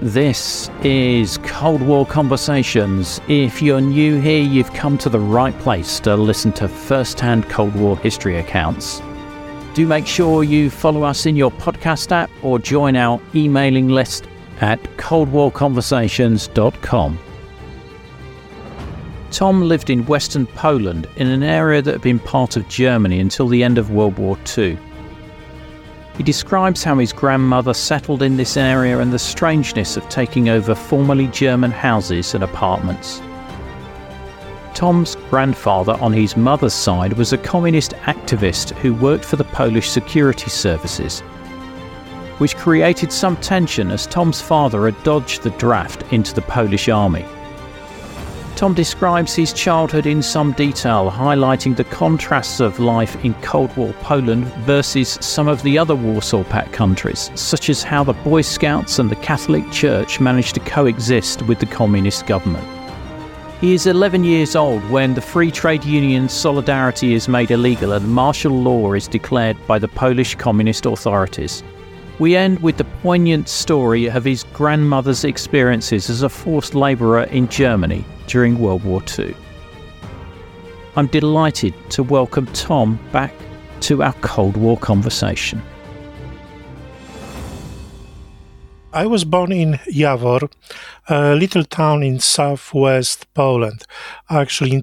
This is Cold War Conversations. If you're new here, you've come to the right place to listen to first hand Cold War history accounts. Do make sure you follow us in your podcast app or join our emailing list at coldwarconversations.com. Tom lived in western Poland in an area that had been part of Germany until the end of World War II. He describes how his grandmother settled in this area and the strangeness of taking over formerly German houses and apartments. Tom's grandfather on his mother's side was a communist activist who worked for the Polish security services, which created some tension as Tom's father had dodged the draft into the Polish army. Tom describes his childhood in some detail, highlighting the contrasts of life in Cold War Poland versus some of the other Warsaw Pact countries, such as how the Boy Scouts and the Catholic Church managed to coexist with the communist government. He is 11 years old when the Free Trade Union Solidarity is made illegal and martial law is declared by the Polish communist authorities. We end with the poignant story of his grandmother's experiences as a forced labourer in Germany during World War II. I'm delighted to welcome Tom back to our Cold War conversation. I was born in Jawor, a little town in southwest Poland, actually in,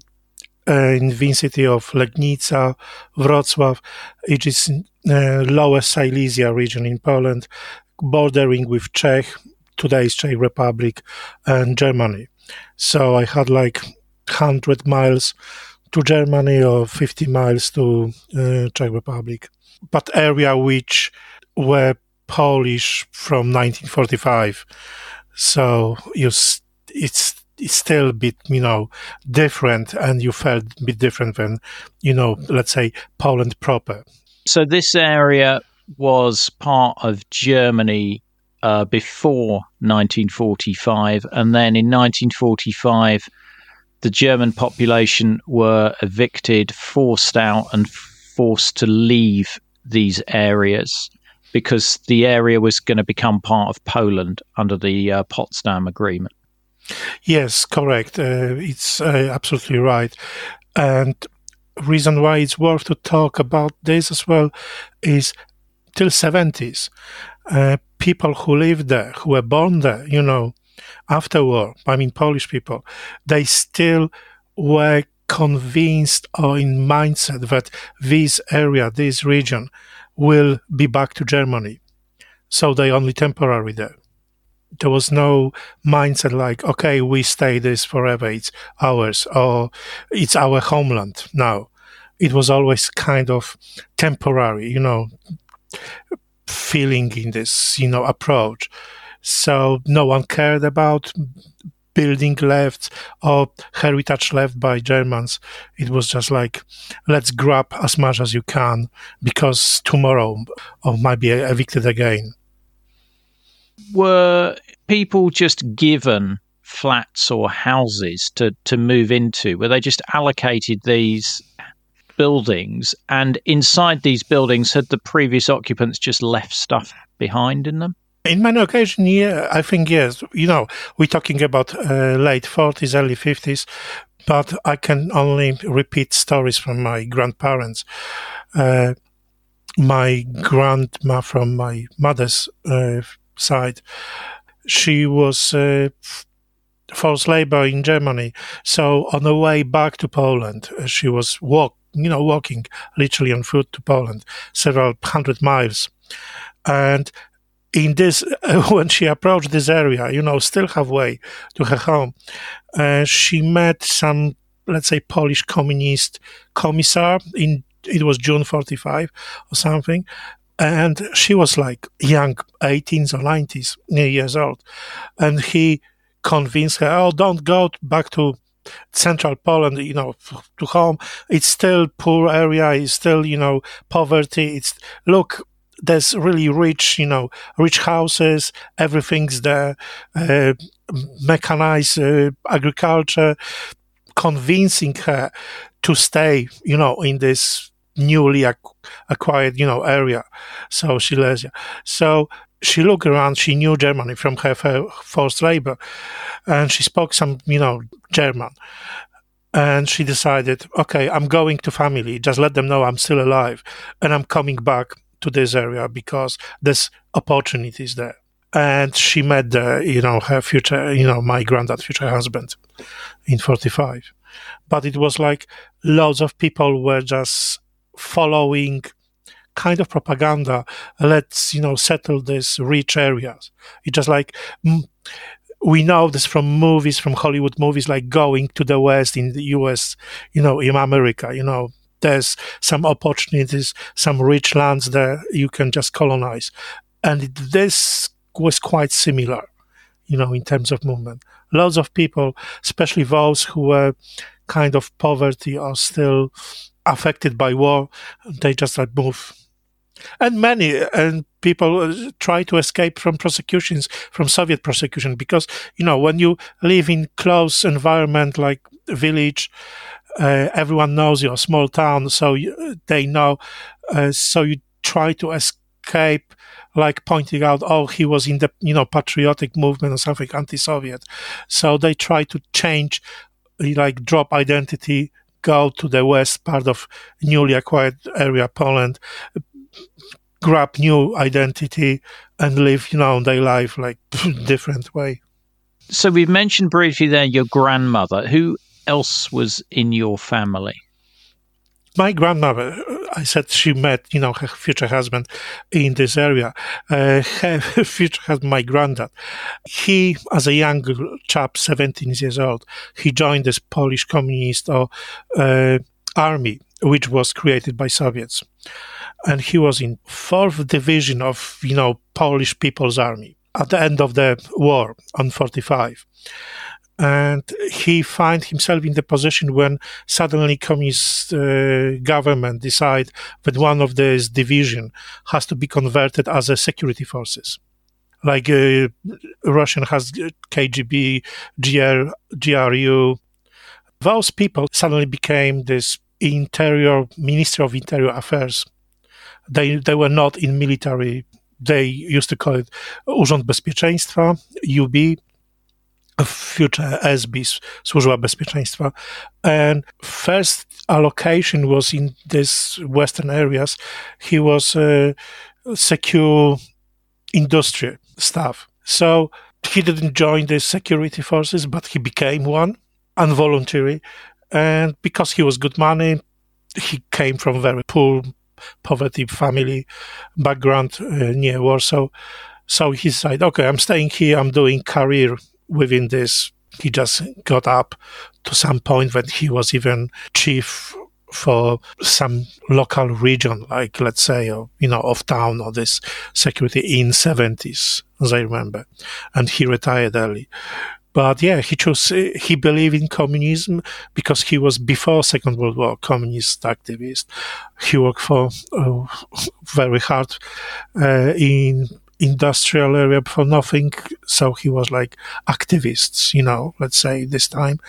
in the city of Legnica, Wrocław, which is uh, Lower Silesia region in Poland, bordering with Czech, today's Czech Republic, and Germany. So I had like 100 miles to Germany or 50 miles to uh, Czech Republic, but area which were Polish from 1945. So you, it's still a bit, you know, different, and you felt a bit different than, you know, let's say Poland proper. So this area was part of Germany uh, before 1945, and then in 1945, the German population were evicted, forced out, and forced to leave these areas because the area was going to become part of Poland under the uh, Potsdam Agreement. Yes, correct. Uh, it's uh, absolutely right. And reason why it's worth to talk about this as well is till 70s uh, people who lived there who were born there you know after war i mean polish people they still were convinced or in mindset that this area this region will be back to germany so they only temporary there there was no mindset like, okay, we stay this forever, it's ours, or it's our homeland now. It was always kind of temporary, you know, feeling in this, you know, approach. So no one cared about building left or heritage left by Germans. It was just like, let's grab as much as you can because tomorrow or might be evicted again were people just given flats or houses to, to move into? Were they just allocated these buildings and inside these buildings had the previous occupants just left stuff behind in them? In many occasions, yeah, I think yes. You know, we're talking about uh, late 40s, early 50s, but I can only repeat stories from my grandparents. Uh, my grandma from my mother's uh, side, she was uh, forced labor in Germany. So on the way back to Poland, uh, she was walk, you know, walking literally on foot to Poland, several hundred miles, and in this when she approached this area you know still halfway to her home uh, she met some let's say polish communist commissar in it was june 45 or something and she was like young 18s or 90s years old and he convinced her oh don't go back to central Poland, you know, to home. It's still poor area. It's still, you know, poverty. It's look, there's really rich, you know, rich houses. Everything's there. Uh, mechanized uh, agriculture, convincing her to stay, you know, in this newly ac- acquired, you know, area. So Silesia. So she looked around. She knew Germany from her forced labor, and she spoke some, you know, German. And she decided, okay, I'm going to family. Just let them know I'm still alive, and I'm coming back to this area because there's opportunities there. And she met the, you know, her future, you know, my granddad, future husband in 45. But it was like loads of people were just following kind of propaganda. Let's, you know, settle these rich areas. It's just like, we know this from movies, from Hollywood movies, like going to the West in the US, you know, in America, you know, there's some opportunities, some rich lands there you can just colonize. And this was quite similar, you know, in terms of movement. Lots of people, especially those who were kind of poverty are still affected by war, they just like move. And many and people uh, try to escape from prosecutions, from Soviet prosecution, because you know when you live in close environment like village, uh, everyone knows you're a small town, so you, they know. Uh, so you try to escape, like pointing out, oh, he was in the you know patriotic movement or something anti-Soviet. So they try to change, like drop identity, go to the west part of newly acquired area, Poland, grab new identity and live, you know, their life like different way. So we've mentioned briefly there your grandmother. Who else was in your family? My grandmother, I said she met, you know, her future husband in this area. Uh, her future husband, my granddad, he, as a young chap, 17 years old, he joined this Polish communist uh, army, which was created by Soviets. And he was in fourth division of, you know, Polish People's Army at the end of the war on 45 and he find himself in the position when suddenly communist uh, government decide that one of these division has to be converted as a security forces. Like uh, russian has kgb gr gru those people suddenly became this interior minister of interior affairs. They they were not in military. They used to call it Urząd Bezpieczeństwa, UB, future SB, Służba Bezpieczeństwa. And first allocation was in these western areas. He was a secure industry staff. So he didn't join the security forces, but he became one, involuntary. And because he was good money, he came from very poor, poverty family background uh, near Warsaw. So he said, okay, I'm staying here, I'm doing career within this, he just got up to some point when he was even chief for some local region, like let's say, or, you know, of town or this security in 70s, as I remember. And he retired early. But yeah, he chose, he believed in communism because he was before Second World War communist activist. He worked for uh, very hard uh, in industrial area for nothing. So he was like activists, you know, let's say this time.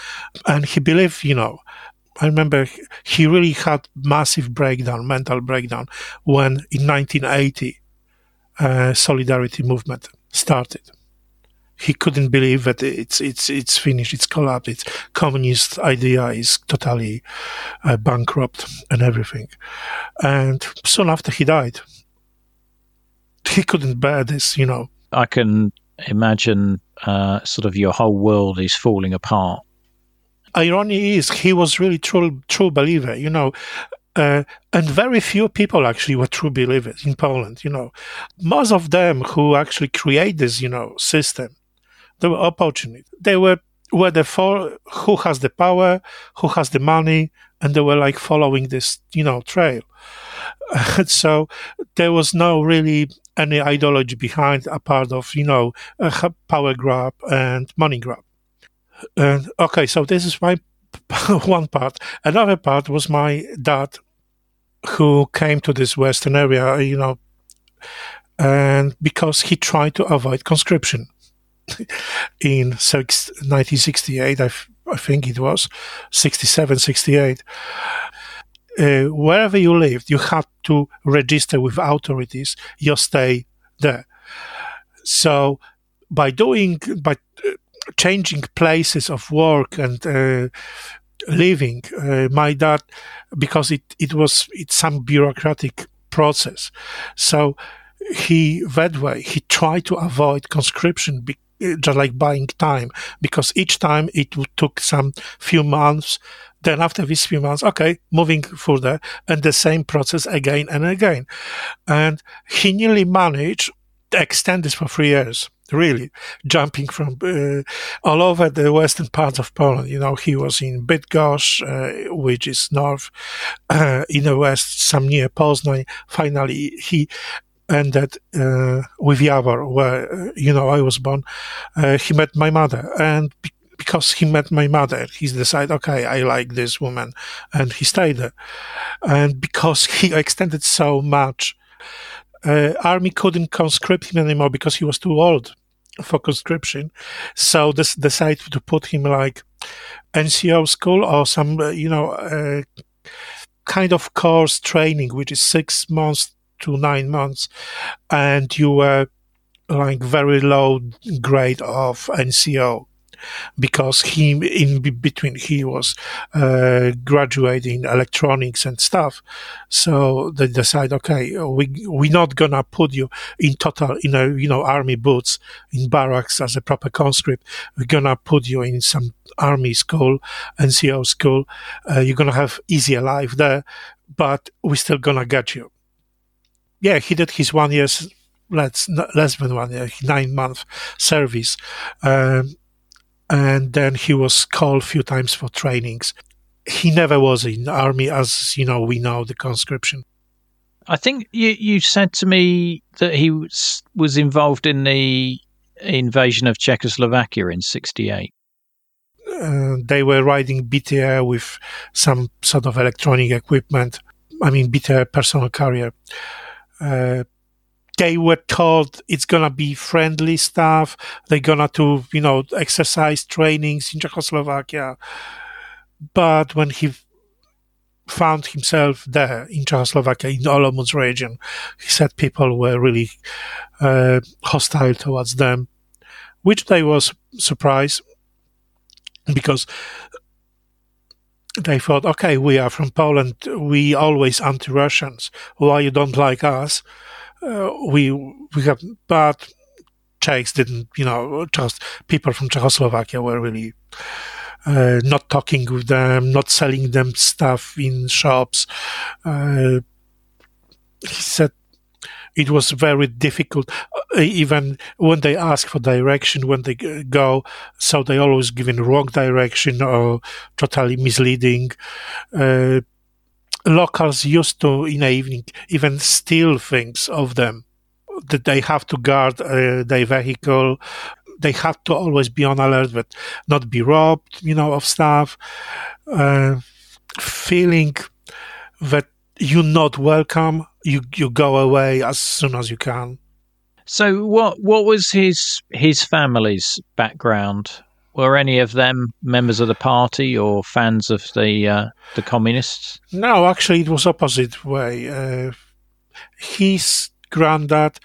And he believed, you know, I remember he really had massive breakdown, mental breakdown when in 1980, uh, solidarity movement started. he couldn't believe that it's it's it's finished, it's collapsed, its communist idea is totally uh, bankrupt and everything. And soon after he died, he couldn't bear this, you know. I can imagine uh, sort of your whole world is falling apart. Irony is he was really true true believer, you know. Uh, and very few people actually were true believers in Poland. You know, most of them who actually create this, you know, system, they were opportunity. They were were the for who has the power, who has the money, and they were like following this, you know, trail. so there was no really any ideology behind a part of you know power grab and money grab. And okay, so this is my one part. Another part was my dad, who came to this western area, you know, and because he tried to avoid conscription in 1968, I, I think it was 67, 68. Uh, wherever you lived, you had to register with authorities your stay there. So by doing, by uh, changing places of work and uh, living, uh, my dad, because it, it was, it's some bureaucratic process. So he, that way, he tried to avoid conscription be, uh, just like buying time because each time it took some few months then after these few months, okay, moving further, and the same process again and again. And he nearly managed to extend this for three years really jumping from uh, all over the western parts of Poland. You know, he was in Bydgoszcz, uh, which is north, uh, in the west, some near Poznań. Finally, he ended uh, with Jawor, where, uh, you know, I was born. Uh, he met my mother and because he met my mother, he decided, okay, I like this woman, and he stayed there. And because he extended so much, uh, army couldn't conscript him anymore because he was too old for conscription. So this decided to put him like NCO school or some, uh, you know, uh, kind of course training, which is six months to nine months, and you were like very low grade of NCO because he in between he was uh, graduating electronics and stuff. So they decide, okay, we we're not gonna put you in total in a you know army boots in barracks as a proper conscript. We're gonna put you in some army school, NCO school. Uh, you're gonna have easier life there, but we're still gonna get you. Yeah, he did his one year's less less than one year, nine month service. Um, and then he was called a few times for trainings. He never was in the army, as you know, we know the conscription. I think you you said to me that he was was involved in the invasion of Czechoslovakia in '68. Uh, they were riding BTR with some sort of electronic equipment. I mean, BTR personal carrier. Uh, they were told it's gonna be friendly stuff. They're gonna do, you know, exercise trainings in Czechoslovakia. But when he found himself there in Czechoslovakia, in Olomouc region, he said people were really uh, hostile towards them, which they was surprised because they thought, okay, we are from Poland, we always anti-Russians. Why you don't like us? Uh, we we have bad Czechs didn't you know just people from Czechoslovakia were really uh, not talking with them, not selling them stuff in shops. Uh, he said it was very difficult, uh, even when they ask for direction, when they go, so they always give in wrong direction or totally misleading. Uh, locals used to in the evening even steal things of them. That they have to guard uh, their vehicle. They have to always be on alert but not be robbed you know of stuff. Uh, feeling that you're not welcome you you go away as soon as you can. So what what was his his family's background were any of them members of the party or fans of the uh, the communists? No, actually, it was opposite way. Uh, his granddad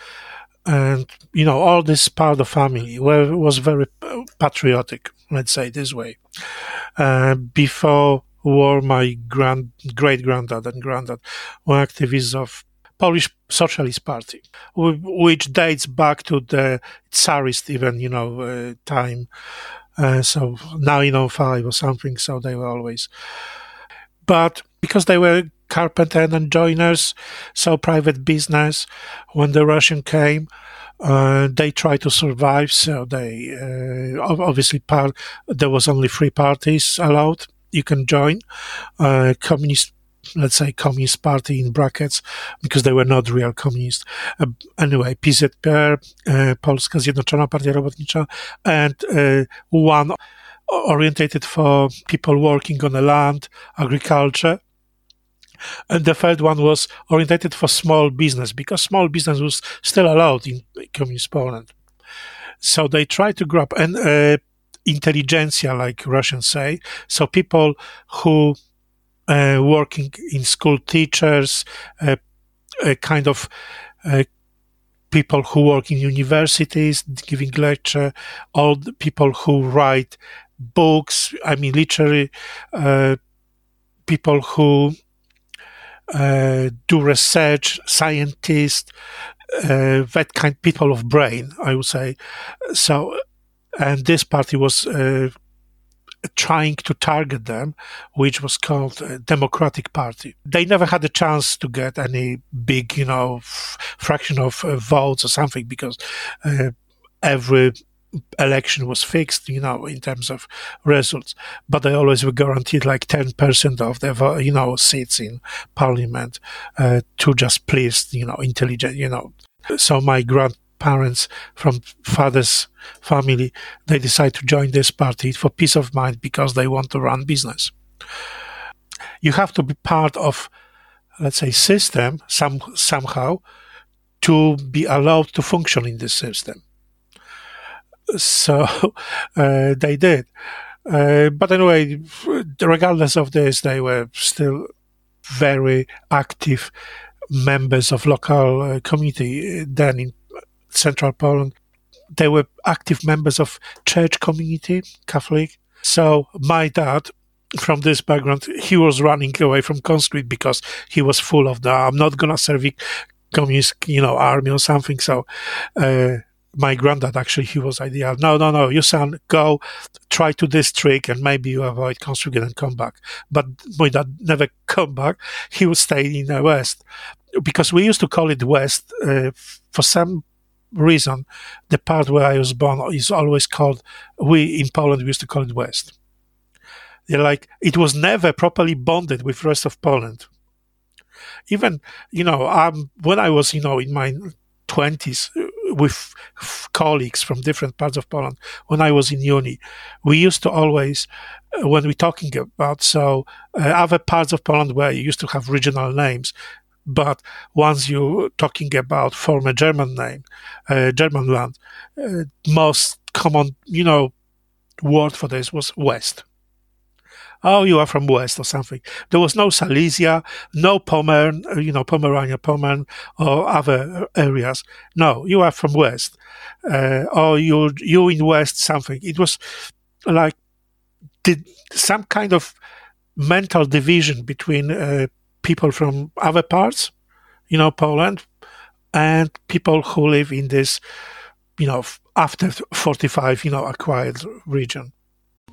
and you know all this part of family were, was very patriotic let's say this way uh, before war my grand great granddad and granddad were activists of polish socialist party which dates back to the tsarist even you know uh, time uh, so 905 or something so they were always but because they were carpenter and joiners, so private business. When the Russian came, uh, they tried to survive. So they uh, obviously part there was only three parties allowed. You can join uh, communist. Let's say Communist Party in brackets, because they were not real communists. Uh, anyway, PZPR, uh, Polska Zjednoczona Partia Robotnicza, and uh, one orientated for people working on the land, agriculture, and the third one was orientated for small business because small business was still allowed in communist Poland. So they tried to grab and uh, intelligentsia, like Russians say. So people who working in school, teachers, uh, kind of uh, people who work in universities, giving lecture, all the people who write books. I mean, literally, uh, people who uh, do research, scientists, uh, that kind people of brain, I would say. So, and this party was uh, trying to target them, which was called Democratic Party. They never had a chance to get any big, you know, f- fraction of uh, votes or something because uh, every election was fixed, you know, in terms of results, but they always were guaranteed like 10% of their, you know, seats in parliament uh, to just please, you know, intelligent, you know. So my grandparents from father's family, they decide to join this party for peace of mind because they want to run business. You have to be part of, let's say, system some somehow to be allowed to function in this system so uh, they did. Uh, but anyway, regardless of this, they were still very active members of local uh, community then in central Poland. They were active members of church community, Catholic. So my dad, from this background, he was running away from conscript because he was full of the I'm not gonna serve communist, you know, army or something. So uh, my granddad actually he was ideal. No, no, no, you son, go try to this trick and maybe you avoid conscript and come back. But my dad never come back. He would stay in the West because we used to call it West uh, for some reason. The part where I was born is always called. We in Poland we used to call it West. They're like it was never properly bonded with rest of Poland. Even you know, um, when I was you know in my twenties with colleagues from different parts of Poland when I was in uni. We used to always, uh, when we're talking about so uh, other parts of Poland where you used to have regional names, but once you're talking about former German name, uh, German land, uh, most common, you know, word for this was West oh, you are from West or something. There was no Silesia, no Pommern, uh, you know, Pomerania, Pommern, or other areas. No, you are from West, uh, or you you in West something. It was like did some kind of mental division between uh, people from other parts, you know, Poland, and people who live in this, you know, after 45, you know, acquired region.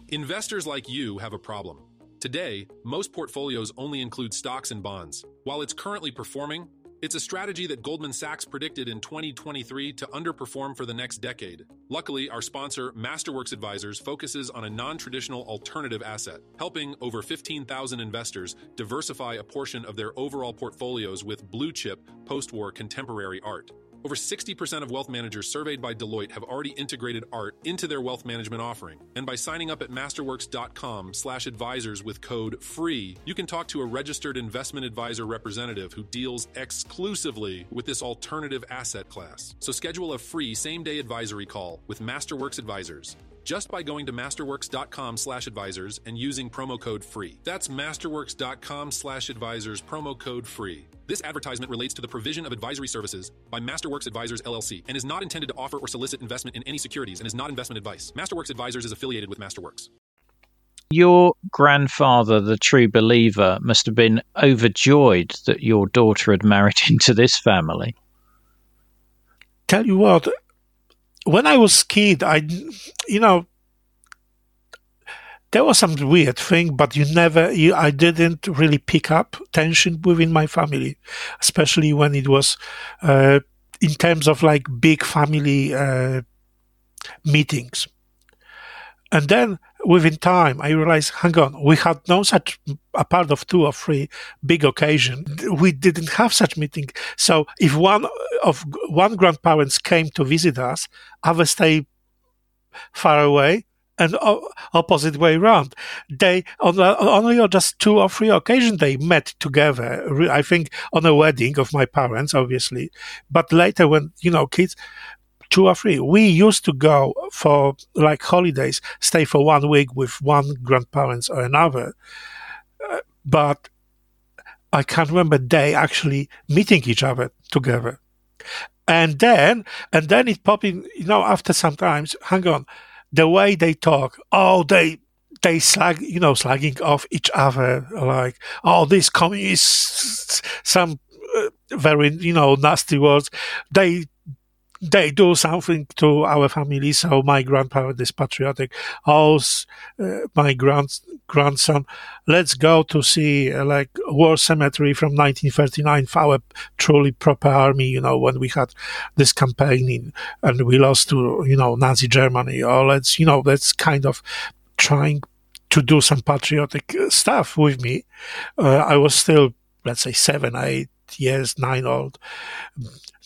Investors like you have a problem. Today, most portfolios only include stocks and bonds. While it's currently performing, it's a strategy that Goldman Sachs predicted in 2023 to underperform for the next decade. Luckily, our sponsor, Masterworks Advisors, focuses on a non traditional alternative asset, helping over 15,000 investors diversify a portion of their overall portfolios with blue chip post war contemporary art. Over 60% of wealth managers surveyed by Deloitte have already integrated art into their wealth management offering. And by signing up at masterworks.com/advisors with code FREE, you can talk to a registered investment advisor representative who deals exclusively with this alternative asset class. So schedule a free same-day advisory call with Masterworks Advisors. Just by going to masterworks.com slash advisors and using promo code FREE. That's masterworks.com slash advisors, promo code FREE. This advertisement relates to the provision of advisory services by Masterworks Advisors LLC and is not intended to offer or solicit investment in any securities and is not investment advice. Masterworks Advisors is affiliated with Masterworks. Your grandfather, the true believer, must have been overjoyed that your daughter had married into this family. Tell you what, when I was kid, I, you know, there was some weird thing, but you never, you, I didn't really pick up tension within my family, especially when it was uh, in terms of like big family uh, meetings. And then within time, I realized, hang on, we had no such, a part of two or three big occasion. We didn't have such meeting. So if one of one grandparents came to visit us, others stay far away and opposite way around. They on only on just two or three occasions they met together. I think on a wedding of my parents, obviously, but later when you know kids, two or three. We used to go for like holidays, stay for one week with one grandparents or another, uh, but I can't remember they actually meeting each other together. And then, and then it popped in, you know, after some times, hang on, the way they talk, oh, they, they slag, you know, slagging off each other, like, oh, this communists, some uh, very, you know, nasty words. They they do something to our family. So my grandparent is patriotic. Oh, uh, my grand grandson, let's go to see uh, like war cemetery from 1939 for our truly proper army. You know when we had this campaign in, and we lost to you know Nazi Germany. Or let's you know that's kind of trying to do some patriotic uh, stuff with me. Uh, I was still let's say seven, eight years, nine old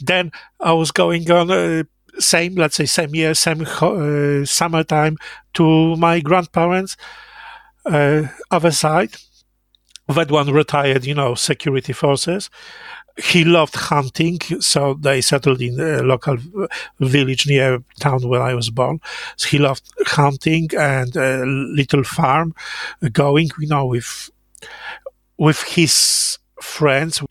then I was going on uh, same, let's say, same year, same uh, summertime to my grandparents' uh, other side. That one retired, you know, security forces. He loved hunting, so they settled in a local village near town where I was born. So he loved hunting and a little farm, going, you know, with with his friends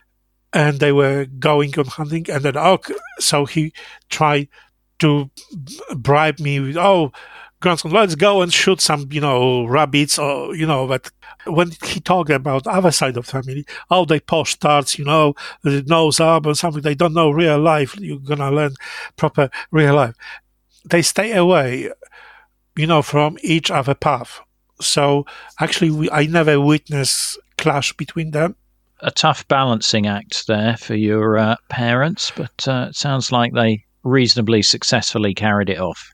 and they were going on hunting and then oh so he tried to bribe me with oh grandson let's go and shoot some you know rabbits or you know but when he talked about other side of family oh they posh starts you know nose up and something they don't know real life you're gonna learn proper real life. They stay away you know from each other path. So actually we, i never witnessed clash between them a tough balancing act there for your uh, parents, but uh, it sounds like they reasonably successfully carried it off.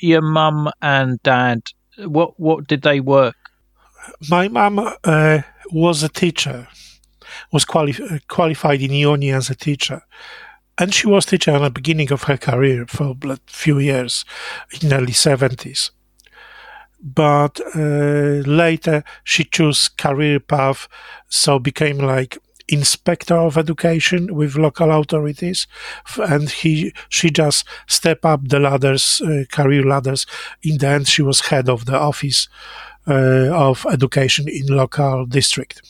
Your mum and dad, what what did they work? My mum uh, was a teacher, was quali- qualified in uni as a teacher, and she was teacher at the beginning of her career for a few years in the early seventies but uh, later she chose career path, so became like inspector of education with local authorities, and he she just step up the ladders, uh, career ladders. In the end, she was head of the office uh, of education in local district.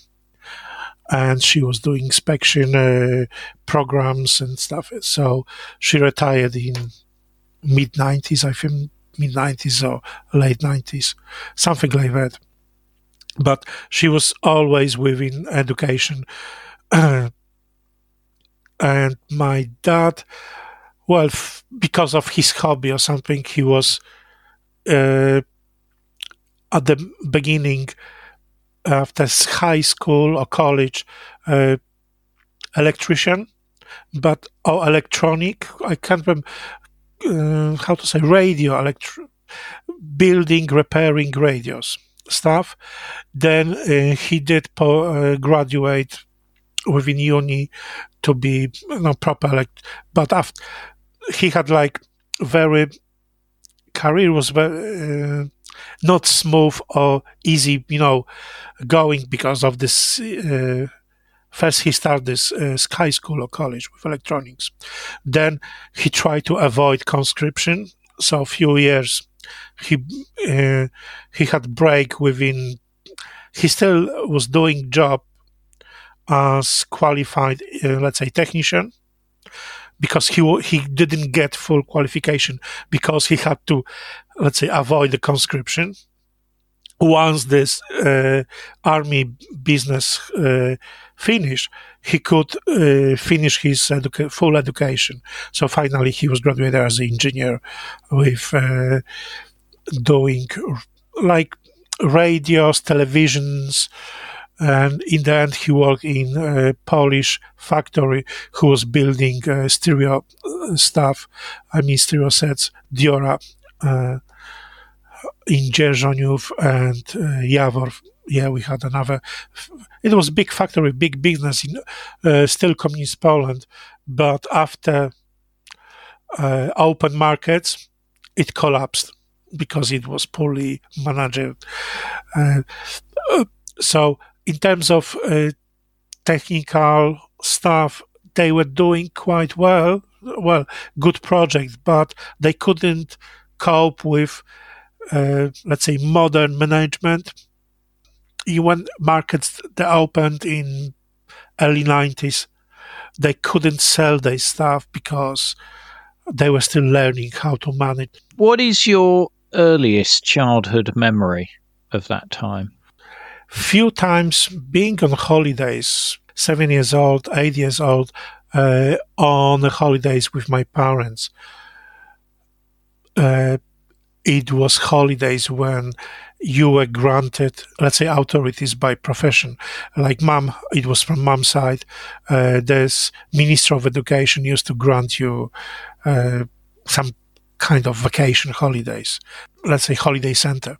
And she was doing inspection uh, programs and stuff. So she retired in mid 90s, I think, mid 90s or late 90s, something like that. But she was always within education. and my dad, well, f- because of his hobby or something, he was uh, at the beginning after high school or college uh, electrician but or electronic i can't remember uh, how to say radio electro building repairing radios stuff. Then uh, he did po- uh, graduate within uni to be you know, proper like but after he had like very career was very uh, not smooth or easy you know going because of this uh, First, he started this uh, Sky School or college with electronics. Then he tried to avoid conscription, so a few years. He uh, he had break within. He still was doing job as qualified, uh, let's say, technician, because he he didn't get full qualification because he had to, let's say, avoid the conscription. Once this uh, army business finished, he could uh, finish his educa- full education. So finally, he was graduated as an engineer with uh, doing like radios, televisions, and in the end he worked in a Polish factory who was building uh, stereo uh, stuff, I mean stereo sets, Diora uh, in Dzierżoniów and uh, Jawor. Yeah, we had another. It was a big factory, big business in uh, still communist Poland, but after uh, open markets, it collapsed because it was poorly managed. Uh, so in terms of uh, technical stuff, they were doing quite well. Well, good project, but they couldn't cope with, uh, let's say, modern management. You when markets that opened in early nineties, they couldn't sell their stuff because they were still learning how to manage. What is your earliest childhood memory of that time? few times being on holidays, seven years old, eight years old, uh, on the holidays with my parents. Uh, it was holidays when you were granted, let's say, authorities by profession. Like mom, it was from mom's side. Uh, there's Minister of Education used to grant you uh, some kind of vacation holidays, let's say holiday center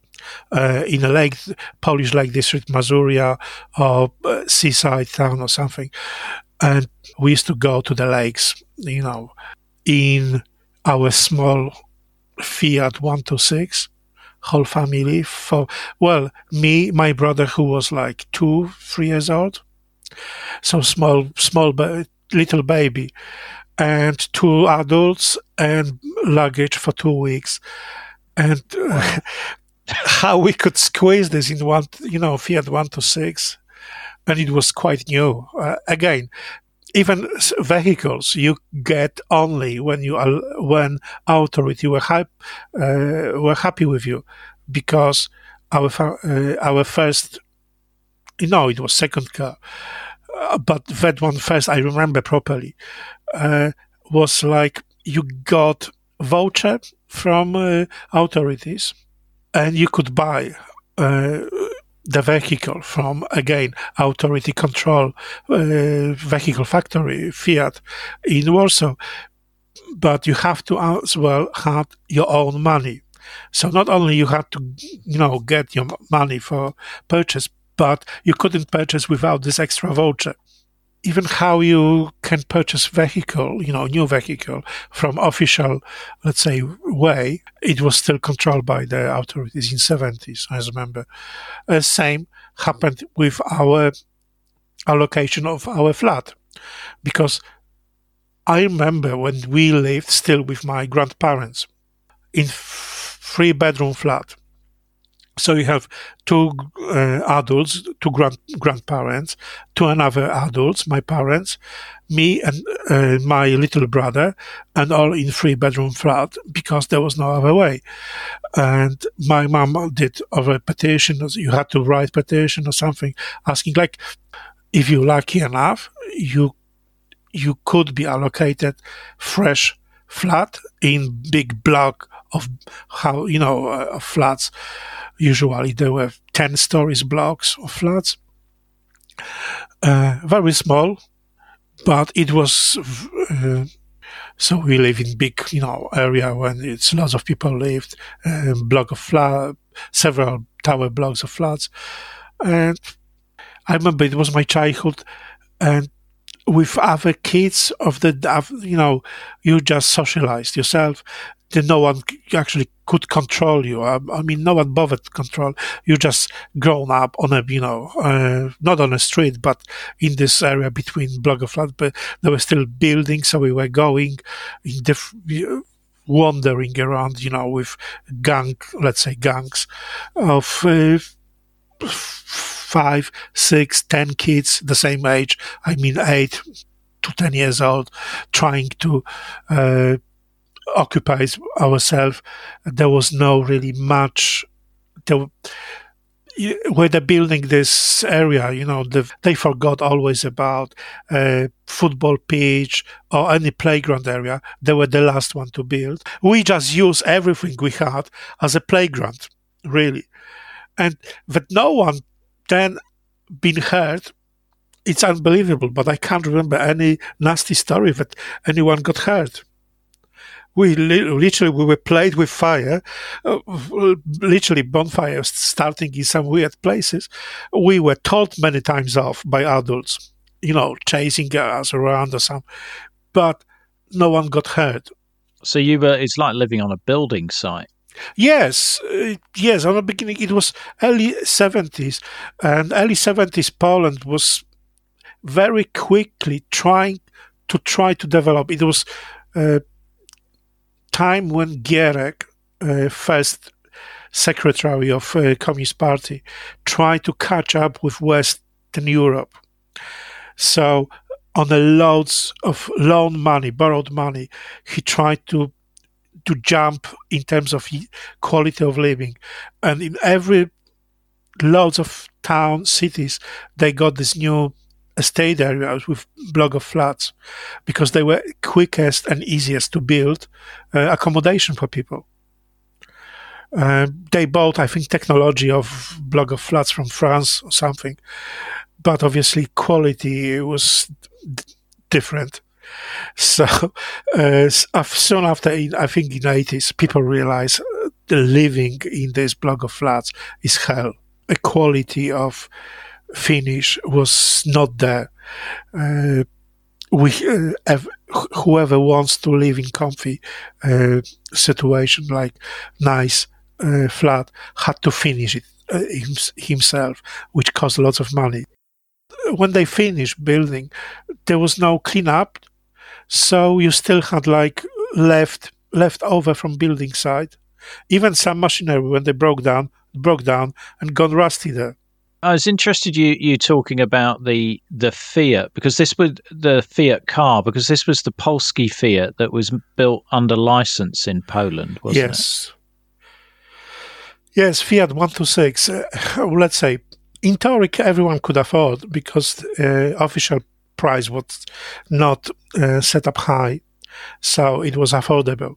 uh, in a lake, Polish Lake District, Masuria, or uh, seaside town or something. And we used to go to the lakes, you know, in our small Fiat 126 whole family for well me my brother who was like two three years old so small small ba- little baby and two adults and luggage for two weeks and how we could squeeze this in one, you know, Fiat 126, and it was quite new. Uh, again, even vehicles you get only when you are when authority were, uh, were happy with you, because our uh, our first, you know, it was second car, uh, but that one first I remember properly uh, was like you got voucher from uh, authorities and you could buy uh, the vehicle from again authority control uh, vehicle factory Fiat in Warsaw, but you have to as well have your own money. So not only you had to you know get your money for purchase, but you couldn't purchase without this extra voucher even how you can purchase vehicle, you know, new vehicle from official, let's say, way, it was still controlled by the authorities in 70s, I remember. Uh, same happened with our allocation of our flat, because I remember when we lived still with my grandparents in three bedroom flat so you have two uh, adults, two grand grandparents, two another adults, my parents, me and uh, my little brother, and all in three bedroom flat because there was no other way. And my mom did a petition. You had to write petition or something asking like, if you're lucky enough, you you could be allocated fresh flat in big block of how you know uh, flats Usually there were 10 stories blocks of flats. Uh, very small, but it was, uh, so we live in big, you know, area when it's lots of people lived, uh, block of flat, several tower blocks of flats. And I remember it was my childhood and with other kids of the, you know, you just socialized yourself then no one actually could control you. I, I, mean, no one bothered to control. You just grown up on a, you know, uh, not on a street, but in this area between block of flats. But there were still buildings, so we were going in different wandering around, you know, with gang, let's say gangs of uh, five, six, ten kids the same age. I mean, eight to ten years old, trying to uh, occupy ourselves. There was no really much. There, where they're building this area, you know, the, they forgot always about a football pitch or any playground area. They were the last one to build. We just use everything we had as a playground, really. And that no one then been hurt it's unbelievable, but I can't remember any nasty story that anyone got hurt we literally we were played with fire, uh, literally bonfires starting in some weird places. We were told many times off by adults, you know, chasing us around or something, but no one got hurt. So you were, it's like living on a building site. Yes, uh, yes. On the beginning, it was early seventies, and early seventies Poland was very quickly trying to try to develop. It was uh, time when Gierek, uh, first secretary of uh, Communist Party, tried to catch up with Western Europe. So, on the loads of loan money, borrowed money, he tried to to jump in terms of quality of living, and in every loads of town cities, they got this new estate areas with block of flats because they were quickest and easiest to build uh, accommodation for people. Uh, they bought, I think, technology of block of flats from France or something, but obviously quality was d- different. So uh, soon after, I think in the 80s, people realized uh, the living in this block of flats is hell. A quality of finish was not there. Uh, we uh, whoever wants to live in comfy uh, situation like nice uh, flat had to finish it uh, himself, which cost lots of money. When they finished building, there was no cleanup, so you still had like left left over from building site. Even some machinery when they broke down broke down and gone rusty there. I was interested you you talking about the the Fiat because this was the Fiat car because this was the Polski Fiat that was built under license in Poland, wasn't yes. it? Yes, Yes, Fiat one two six. Uh, let's say in theory everyone could afford because uh, official price was not uh, set up high, so it was affordable.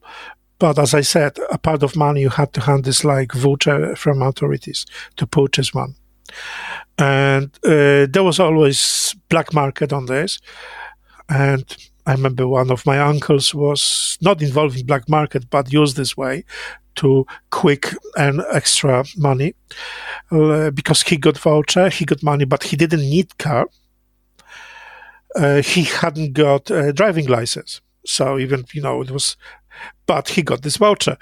But as I said, a part of money you had to hand this like voucher from authorities to purchase one and uh, there was always black market on this. And i remember one of my uncles was not involved in black market but used this way to quick earn extra money. Uh, because he got voucher he got money but he didn't need car. Uh, he hadn't got a driving license. So even you know it was but he got this voucher.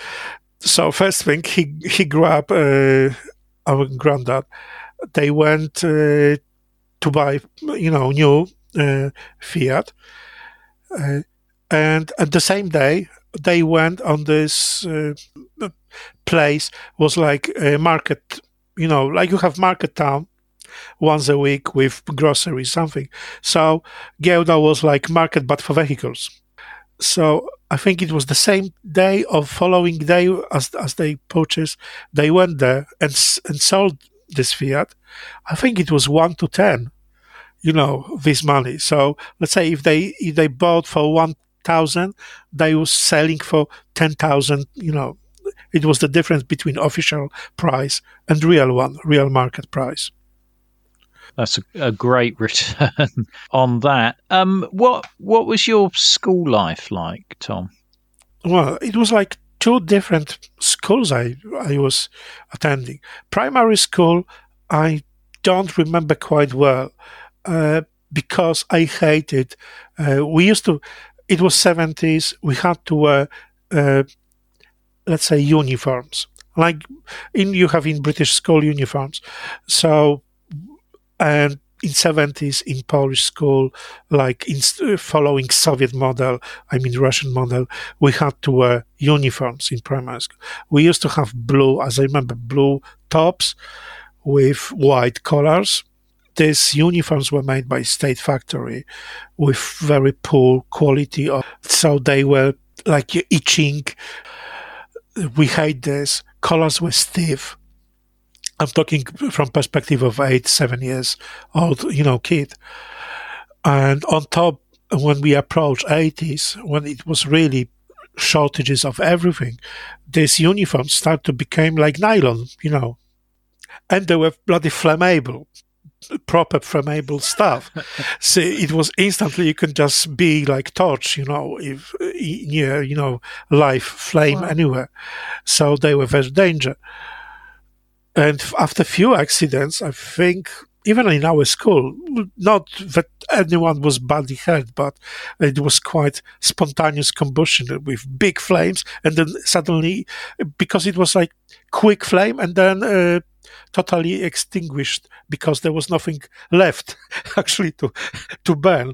So first thing he he grabbed uh, our granddad they went uh, to buy, you know, new uh, Fiat, uh, and at the same day they went on this place was like a market, you know, like you have market town once a week with groceries, something. So Giełda was like market, but for vehicles. So I think it was the same day or following day as as they purchased. They went there and and sold this Fiat, I think it was one to ten. You know this money. So let's say if they if they bought for one thousand, they was selling for ten thousand. You know, it was the difference between official price and real one, real market price. That's a, a great return on that. Um, what what was your school life like, Tom? Well, it was like two different schools I, I was attending. Primary school, I don't remember quite well uh, because I hated. Uh, we used to, it was 70s, we had to wear, uh, let's say, uniforms. Like in you have in British school uniforms. So, and in 70s in Polish school, like in following Soviet model, I mean Russian model, we had to wear uniforms in primary school. We used to have blue, as I remember, blue tops with white collars. These uniforms were made by State Factory with very poor quality, of, so they were like itching. We hate this. Collars were stiff I'm talking from perspective of eight, seven years old, you know, kid. And on top, when we approach 80s, when it was really shortages of everything, these uniforms start to become like nylon, you know, and they were bloody flammable, proper flammable stuff. so it was instantly you can just be like torch, you know, if near, you know, life flame wow. anywhere. So they were very danger. And after a few accidents, I think even in our school, not that anyone was badly hurt, but it was quite spontaneous combustion with big flames, and then suddenly, because it was like quick flame, and then uh, totally extinguished because there was nothing left actually to to burn.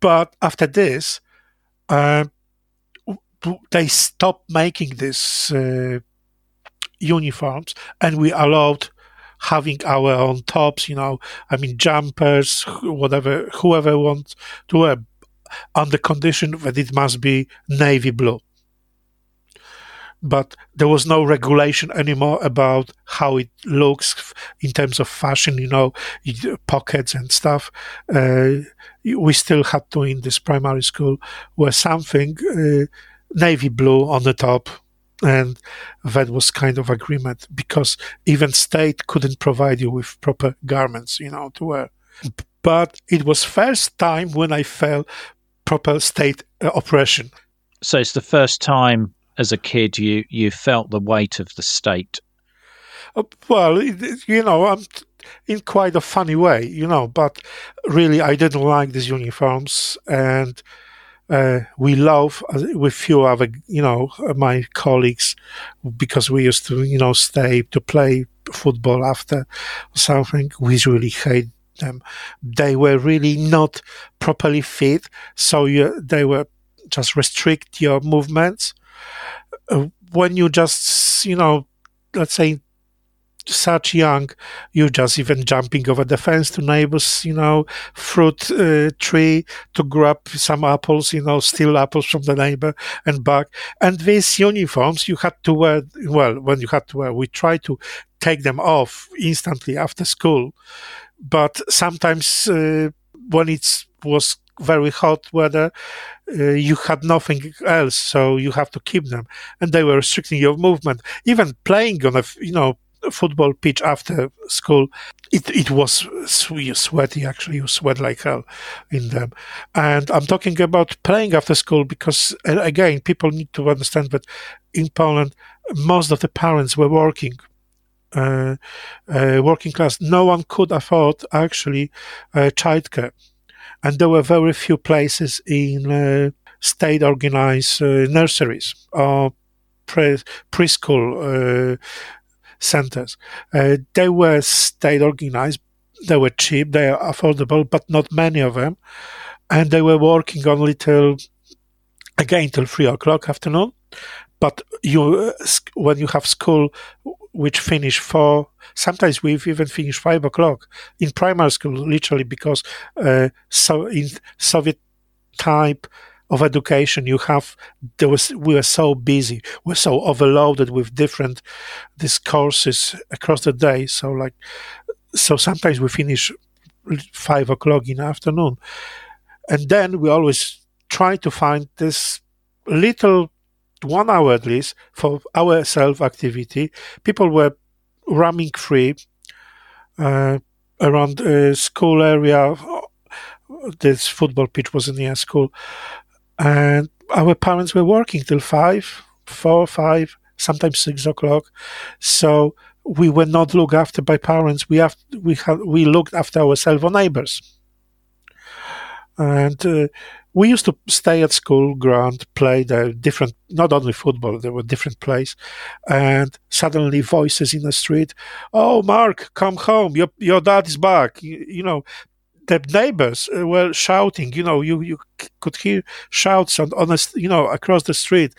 But after this, uh, they stopped making this. Uh, uniforms and we allowed having our own tops, you know, I mean, jumpers, whatever, whoever wants to wear, on the condition that it must be navy blue. But there was no regulation anymore about how it looks in terms of fashion, you know, pockets and stuff. Uh, we still had to, in this primary school, wear something uh, navy blue on the top and that was kind of agreement because even state couldn't provide you with proper garments you know to wear. But it was first time when i felt proper state uh, oppression. So it's the first time as a kid you you felt the weight of the state? Uh, well you know i'm in quite a funny way you know but really i didn't like these uniforms and uh, we love with few other, you know, my colleagues because we used to, you know, stay to play football after something. We really hate them. They were really not properly fit, so you, they were just restrict your movements. Uh, when you just, you know, let's say such young, you just even jumping over the fence to neighbors, you know, fruit uh, tree to grab some apples, you know, steal apples from the neighbor and back. And these uniforms you had to wear, well, when you had to wear, we tried to take them off instantly after school. But sometimes uh, when it was very hot weather, uh, you had nothing else, so you have to keep them, and they were restricting your movement. Even playing on a, you know, football pitch after school, it, it was sweaty actually. You sweat like hell in them. And I'm talking about playing after school because, again, people need to understand that in Poland, most of the parents were working. Uh, uh, working class, no one could afford actually uh, childcare, and there were very few places in uh, state organized uh, nurseries or pre- preschool uh, centers. Uh, they were state organized, they were cheap, they are affordable, but not many of them. And they were working only till, again, till three o'clock afternoon. But you, uh, when you have school which finish four, sometimes we've even finished five o'clock in primary school, literally because uh, so in Soviet type of education you have there was we were so busy we're so overloaded with different these courses across the day. So like so sometimes we finish five o'clock in the afternoon. And then we always try to find this little one hour at least for our self activity. People were roaming free uh, around the school area. This football pitch was near school and our parents were working till five, four, five, sometimes six o'clock. So we were not looked after by parents. We have we had we looked after ourselves or neighbors, and uh, we used to stay at school ground, play the different, not only football, there were different plays, and suddenly voices in the street, "Oh, Mark, come home! Your your dad is back!" You, you know, the neighbors were shouting. You know, you you could hear shouts on on a, you know across the street,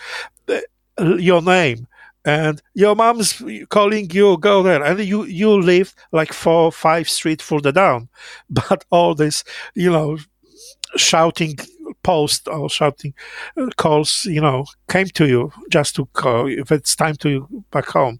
uh, your name and your mom's calling you go there and you you live like four five street further down but all this you know shouting post or shouting uh, calls you know came to you just to call if it's time to back home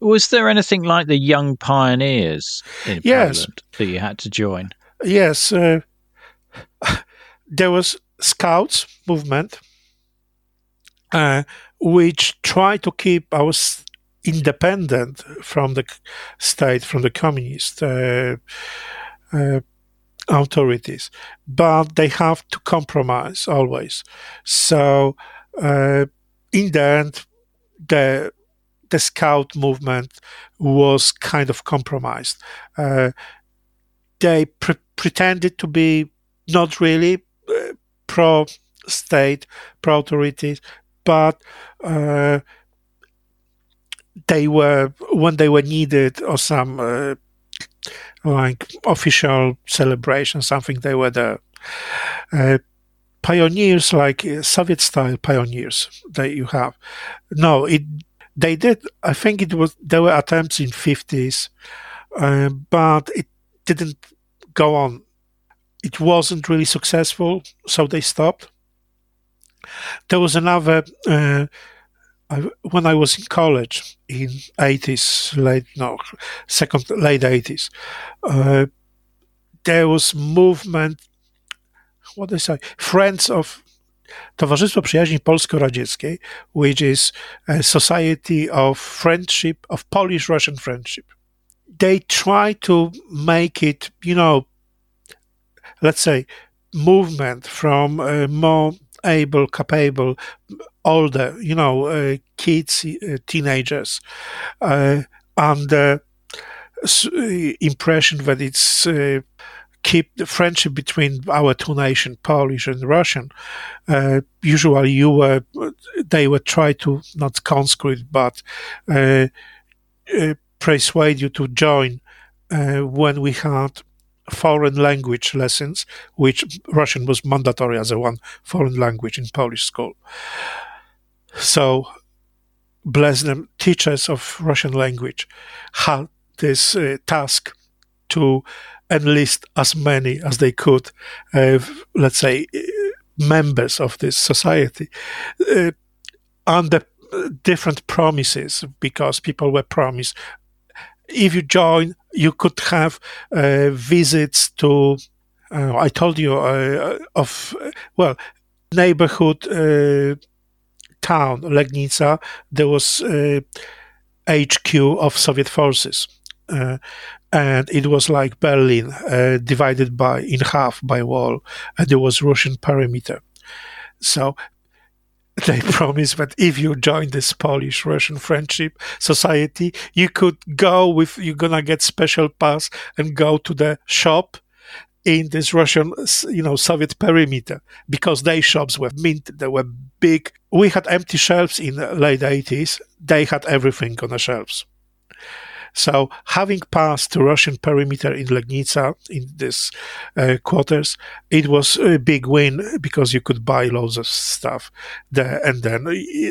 Was there anything like the Young Pioneers in yes. Poland that you had to join? Yes. Uh, there was Scouts movement, uh, which tried to keep us independent from the state, from the communist uh, uh, authorities, but they have to compromise always. So, uh, in the end, the the scout movement was kind of compromised. Uh, they pre- pretended to be not really uh, pro state, pro authorities, but uh, they were, when they were needed or some uh, like official celebration, something, they were there. Uh, pioneers like Soviet style pioneers that you have. No, it they did. I think it was there were attempts in fifties, uh, but it didn't go on. It wasn't really successful, so they stopped. There was another. Uh, I, when I was in college in eighties, late no, second late eighties, uh, there was movement. What I say? Friends of Towarzystwo Przyjaźni Polsko-Radzieckiej, which is a society of friendship, of Polish-Russian friendship. They try to make it, you know, let's say, movement from uh, more able, capable, older, you know, uh, kids, uh, teenagers, uh, under impression that it's uh, keep the friendship between our two nations, Polish and Russian. Uh, usually, you were they would try to not conscript, but uh, uh, persuade you to join uh, when we had foreign language lessons, which Russian was mandatory as a one foreign language in Polish school. So, bless them, teachers of Russian language had this uh, task to enlist as many as they could, uh, let's say, members of this society uh, under different promises because people were promised if you join, you could have uh, visits to. Uh, I told you uh, of well neighborhood uh, town Legnica. There was HQ uh, of Soviet forces, uh, and it was like Berlin, uh, divided by in half by wall, and there was Russian perimeter. So they promised that if you join this Polish Russian friendship society, you could go with you're gonna get special pass and go to the shop in this Russian, you know, Soviet perimeter because their shops were mint, they were big. We had empty shelves in the late 80s. They had everything on the shelves. So having passed the Russian perimeter in Legnica, in this uh, quarters, it was a big win because you could buy loads of stuff there and then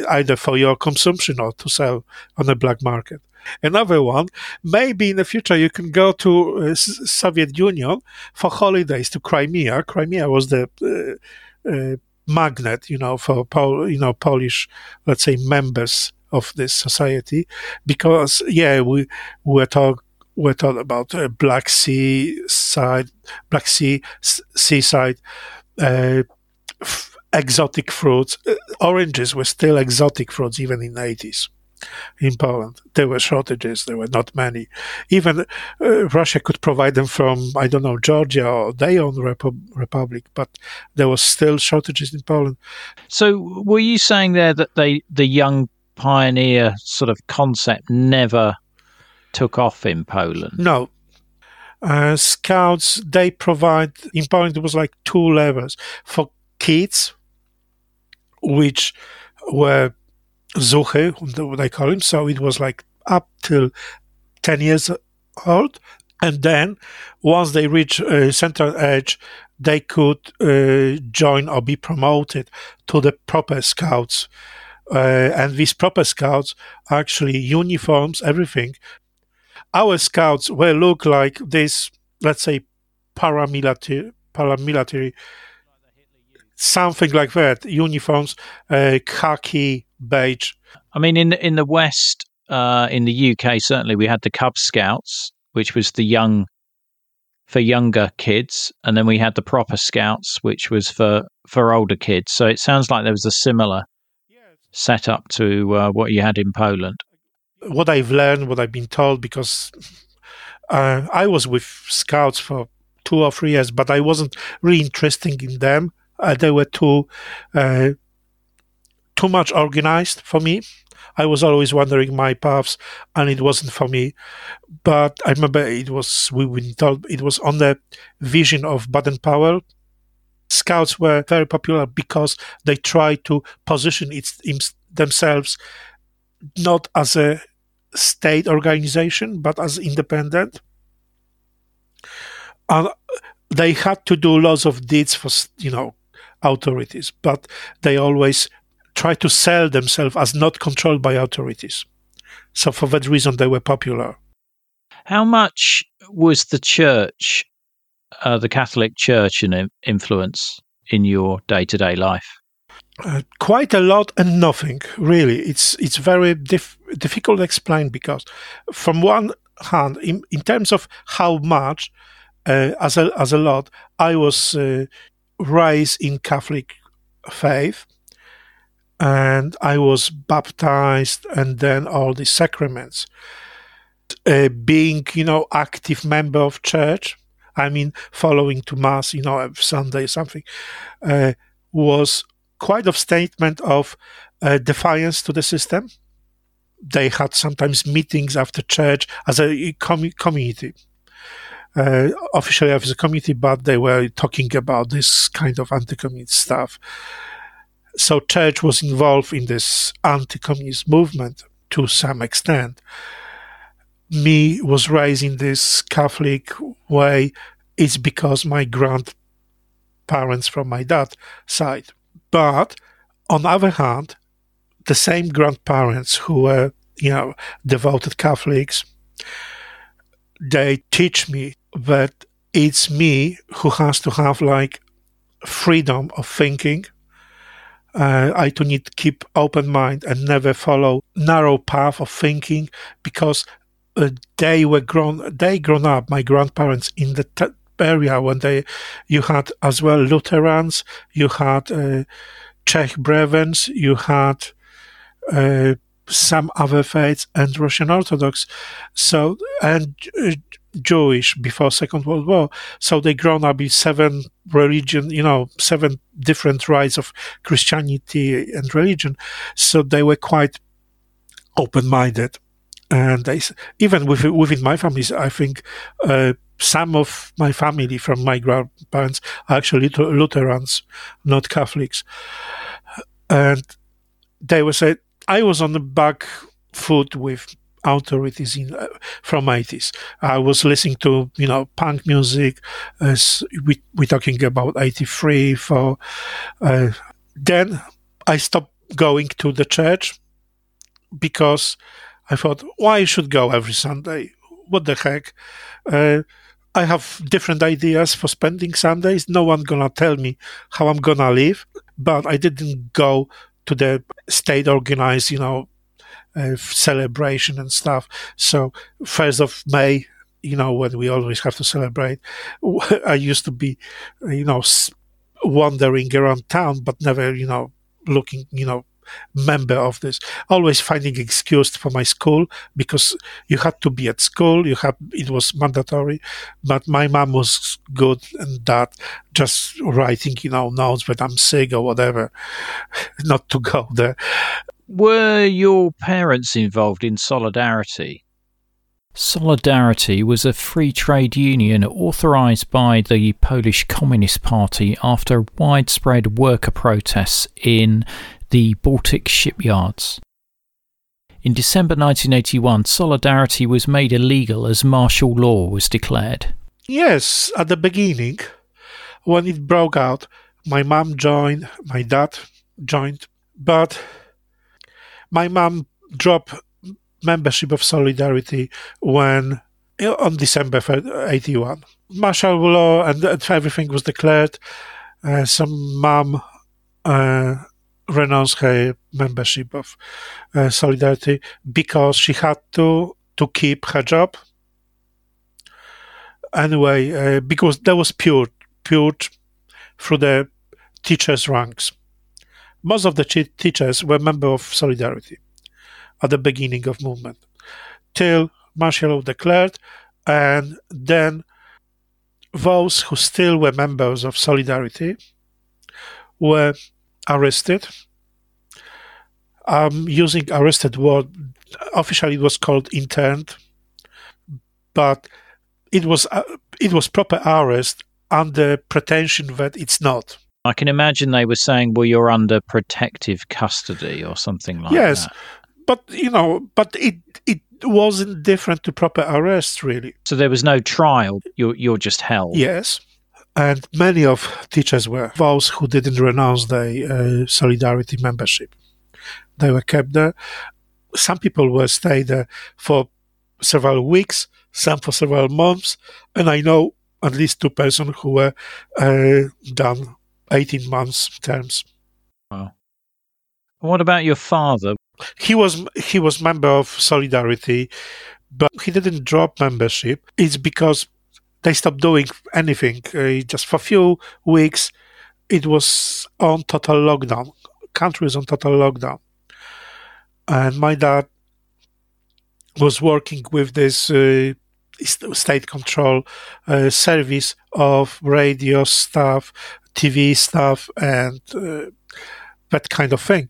either for your consumption or to sell on the black market. Another one, maybe in the future you can go to uh, Soviet Union for holidays to Crimea. Crimea was the uh, uh, magnet, you know, for Pol- you know Polish, let's say, members of this society, because yeah, we were talk we're talking about uh, Black Sea side, Black Sea seaside, uh, f- exotic fruits. Uh, oranges were still exotic fruits even in the 80s in Poland. There were shortages, there were not many. Even uh, Russia could provide them from, I don't know, Georgia or their own republic, but there was still shortages in Poland. So were you saying there that they, the young pioneer sort of concept never took off in Poland? No. Uh, scouts, they provide, in Poland, it was like two levels. For kids, which were Zuchy, what they call him. So it was like up till 10 years old. And then once they reach uh, central age, they could uh, join or be promoted to the proper scouts. Uh, and these proper scouts actually uniforms, everything. Our scouts will look like this, let's say, paramilitary, paramilitary something like that. Uniforms, uh, khaki, beige. I mean, in in the West, uh, in the UK, certainly we had the Cub Scouts, which was the young for younger kids, and then we had the proper Scouts, which was for for older kids. So it sounds like there was a similar setup to uh, what you had in Poland. What I've learned, what I've been told, because uh, I was with Scouts for two or three years, but I wasn't really interested in them. Uh, they were too uh, too much organized for me. I was always wandering my paths, and it wasn't for me. But I remember it was we been told it was on the vision of Baden Powell. Scouts were very popular because they tried to position it, themselves not as a state organization but as independent. And they had to do lots of deeds for you know authorities, but they always try to sell themselves as not controlled by authorities. So for that reason, they were popular. How much was the church, uh, the Catholic Church, an influence in your day to day life? Uh, quite a lot and nothing really. It's it's very dif- difficult to explain because, from one hand, in, in terms of how much, uh, as a as a lot, I was uh, raised in Catholic faith, and I was baptized, and then all the sacraments. Uh, being, you know, active member of church, I mean, following to mass, you know, every Sunday or something, uh, was quite a statement of uh, defiance to the system. They had sometimes meetings after church as a com- community. Uh, officially as a community, but they were talking about this kind of anti-communist stuff. So church was involved in this anti-communist movement to some extent. Me was raised in this Catholic way. It's because my grandparents from my dad side. But on the other hand, the same grandparents who were, you know, devoted Catholics, they teach me that it's me who has to have like freedom of thinking uh, I do need to keep open mind and never follow narrow path of thinking because they were grown they grown up my grandparents in the t- area when they you had as well Lutherans you had uh, Czech Brethren you had uh, some other faiths and Russian Orthodox so and uh, Jewish before Second World War. So they grown up in seven religion, you know, seven different rites of Christianity and religion. So they were quite open-minded, and they even within, within my families, I think. Uh, some of my family from my grandparents are actually Lutherans, not Catholics. And they were saying, I was on the back foot with authorities in uh, from 80s. I was listening to you know punk music. As we we're talking about 83 for. Uh, then I stopped going to the church because I thought, why should go every Sunday? What the heck? Uh, I have different ideas for spending Sundays. No one gonna tell me how I'm gonna live. but I didn't go to the state organized, you know, uh, celebration and stuff. So first of May, you know, when we always have to celebrate, I used to be, you know, wandering around town, but never, you know, looking, you know, member of this. Always finding excuse for my school because you had to be at school. You had it was mandatory but my mom was good and that just writing you know notes when i'm sick or whatever not to go there. Were your parents involved in solidarity? Solidarity was a free trade union authorised by the Polish Communist Party after widespread worker protests in the Baltic shipyards. In December 1981, Solidarity was made illegal as martial law was declared. Yes, at the beginning, when it broke out, my mom joined, my dad joined, but my mom dropped membership of Solidarity when on December 81. Martial law and everything was declared. Uh, some mom uh, renounced her membership of uh, Solidarity because she had to to keep her job. Anyway, uh, because that was pure, pure through the teachers' ranks. Most of the teachers were members of Solidarity at the beginning of movement, till martial law declared, and then those who still were members of Solidarity were arrested. I'm using arrested word. Officially, it was called interned, but it was uh, it was proper arrest under pretension that it's not. I can imagine they were saying, "Well, you're under protective custody" or something like yes, that. Yes, but you know, but it it wasn't different to proper arrest, really. So there was no trial. You're you're just held. Yes, and many of teachers were those who didn't renounce their uh, solidarity membership. They were kept there. Some people were stayed there for several weeks, some for several months, and I know at least two persons who were uh, done 18 months terms. Wow. What about your father? He was he was member of Solidarity, but he didn't drop membership. It's because they stopped doing anything. Uh, just for a few weeks, it was on total lockdown. Country was on total lockdown, and my dad was working with this uh, state control uh, service of radio stuff, TV stuff, and that kind of thing,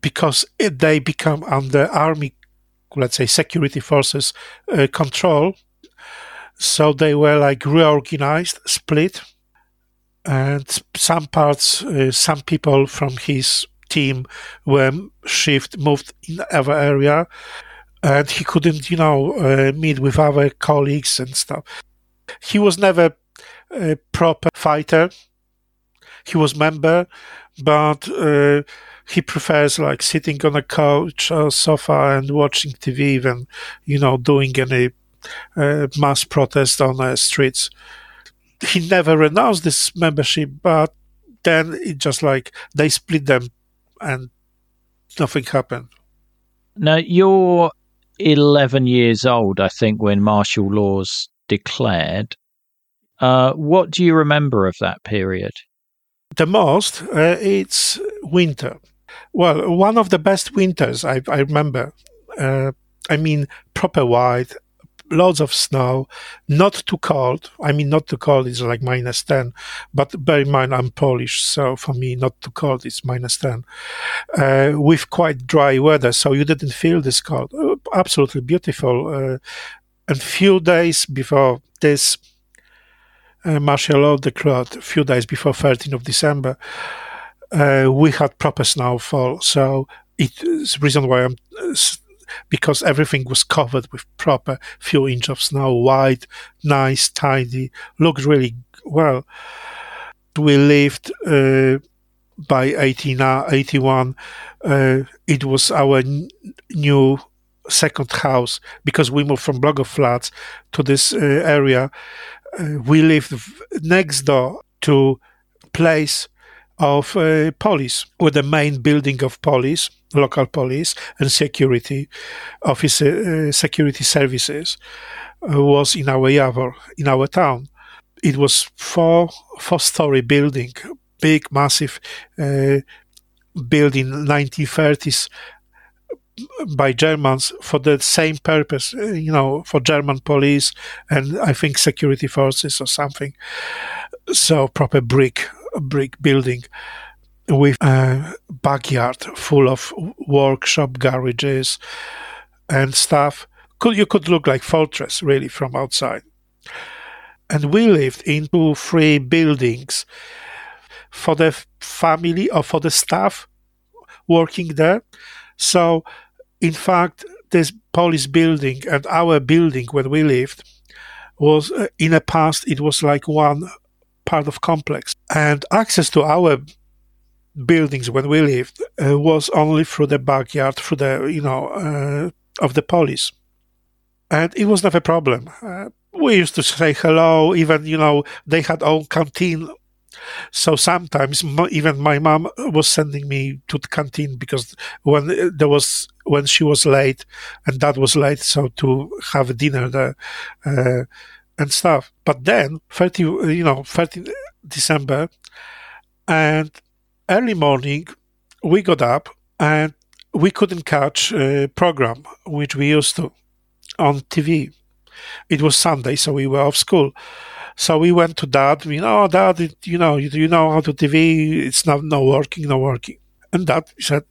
because it, they become under army, let's say, security forces control so they were like reorganized, split, and some parts, uh, some people from his team were shift moved in other area, and he couldn't, you know, uh, meet with other colleagues and stuff. He was never a proper fighter. He was member, but uh, he prefers like sitting on a couch or sofa and watching TV than, you know, doing any mass protest on the streets. He never renounced this membership, but then it just like they split them and nothing happened. Now, you're 11 years old, I think, when martial laws declared. Uh, what do you remember of that period? The most, uh, it's winter. Well, one of the best winters I, I remember. Uh, I mean, proper white, loads of snow, not too cold. I mean, not too cold is like minus 10, but bear in mind, I'm Polish, so for me, not too cold is minus 10. Uh, with quite dry weather, so you didn't feel this cold. Uh, absolutely beautiful. Uh, and few days before this, uh, martial law declared, a few days before 13th of December, uh, we had proper snowfall. So it is the reason why I'm uh, because everything was covered with proper few inch of snow, white, nice, tidy, looked really well. We lived uh, by 1881. Uh, it was our n- new second house because we moved from of flats to this uh, area. Uh, we lived next door to place of uh, police, with the main building of police, local police, and security office, uh, security services uh, was in our Jawor, in our town. It was four four story building, big, massive uh, building, 1930s by Germans for the same purpose, uh, you know, for German police and I think security forces or something. So proper brick brick building with a backyard full of workshop garages and stuff. Could you could look like fortress really from outside. And we lived in two, three buildings for the family or for the staff working there. So, in fact, this police building and our building where we lived was uh, in the past it was like one part of complex. And access to our buildings when we lived uh, was only through the backyard through the you know uh, of the police. And it was not a problem. Uh, we used to say hello even you know they had own canteen. So sometimes even my mom was sending me to the canteen because when uh, there was when she was late and dad was late so to have dinner there uh, and stuff. But then, 30, you know, 30 December, and early morning, we got up and we couldn't catch a program which we used to on TV. It was Sunday, so we were off school. So we went to dad. We know, dad, it, you know, you, you know how to TV. It's not not working, not working. And dad said,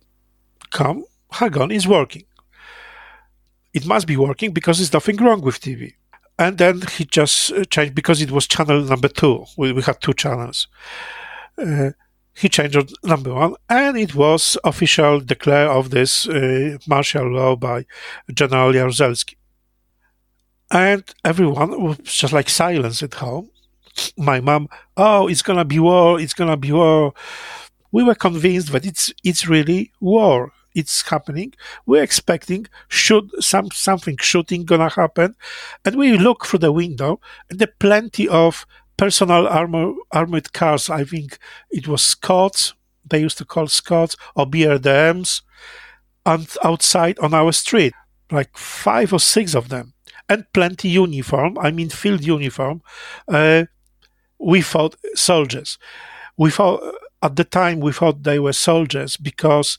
"Come, hang is working. It must be working because there's nothing wrong with TV." And then he just uh, changed because it was channel number two. We, we had two channels. Uh, he changed number one, and it was official declare of this uh, martial law by General Jaruzelski. And everyone was just like silence at home. My mom, oh, it's gonna be war, it's gonna be war. We were convinced that it's it's really war it's happening. We're expecting should some something shooting gonna happen, and we look through the window and there are plenty of personal armor armored cars. I think it was SKOTs. They used to call SKOTs or BRDMs, and outside on our street, like five or six of them, and plenty uniform. I mean field uniform. Uh, we thought soldiers. We thought at the time we thought they were soldiers because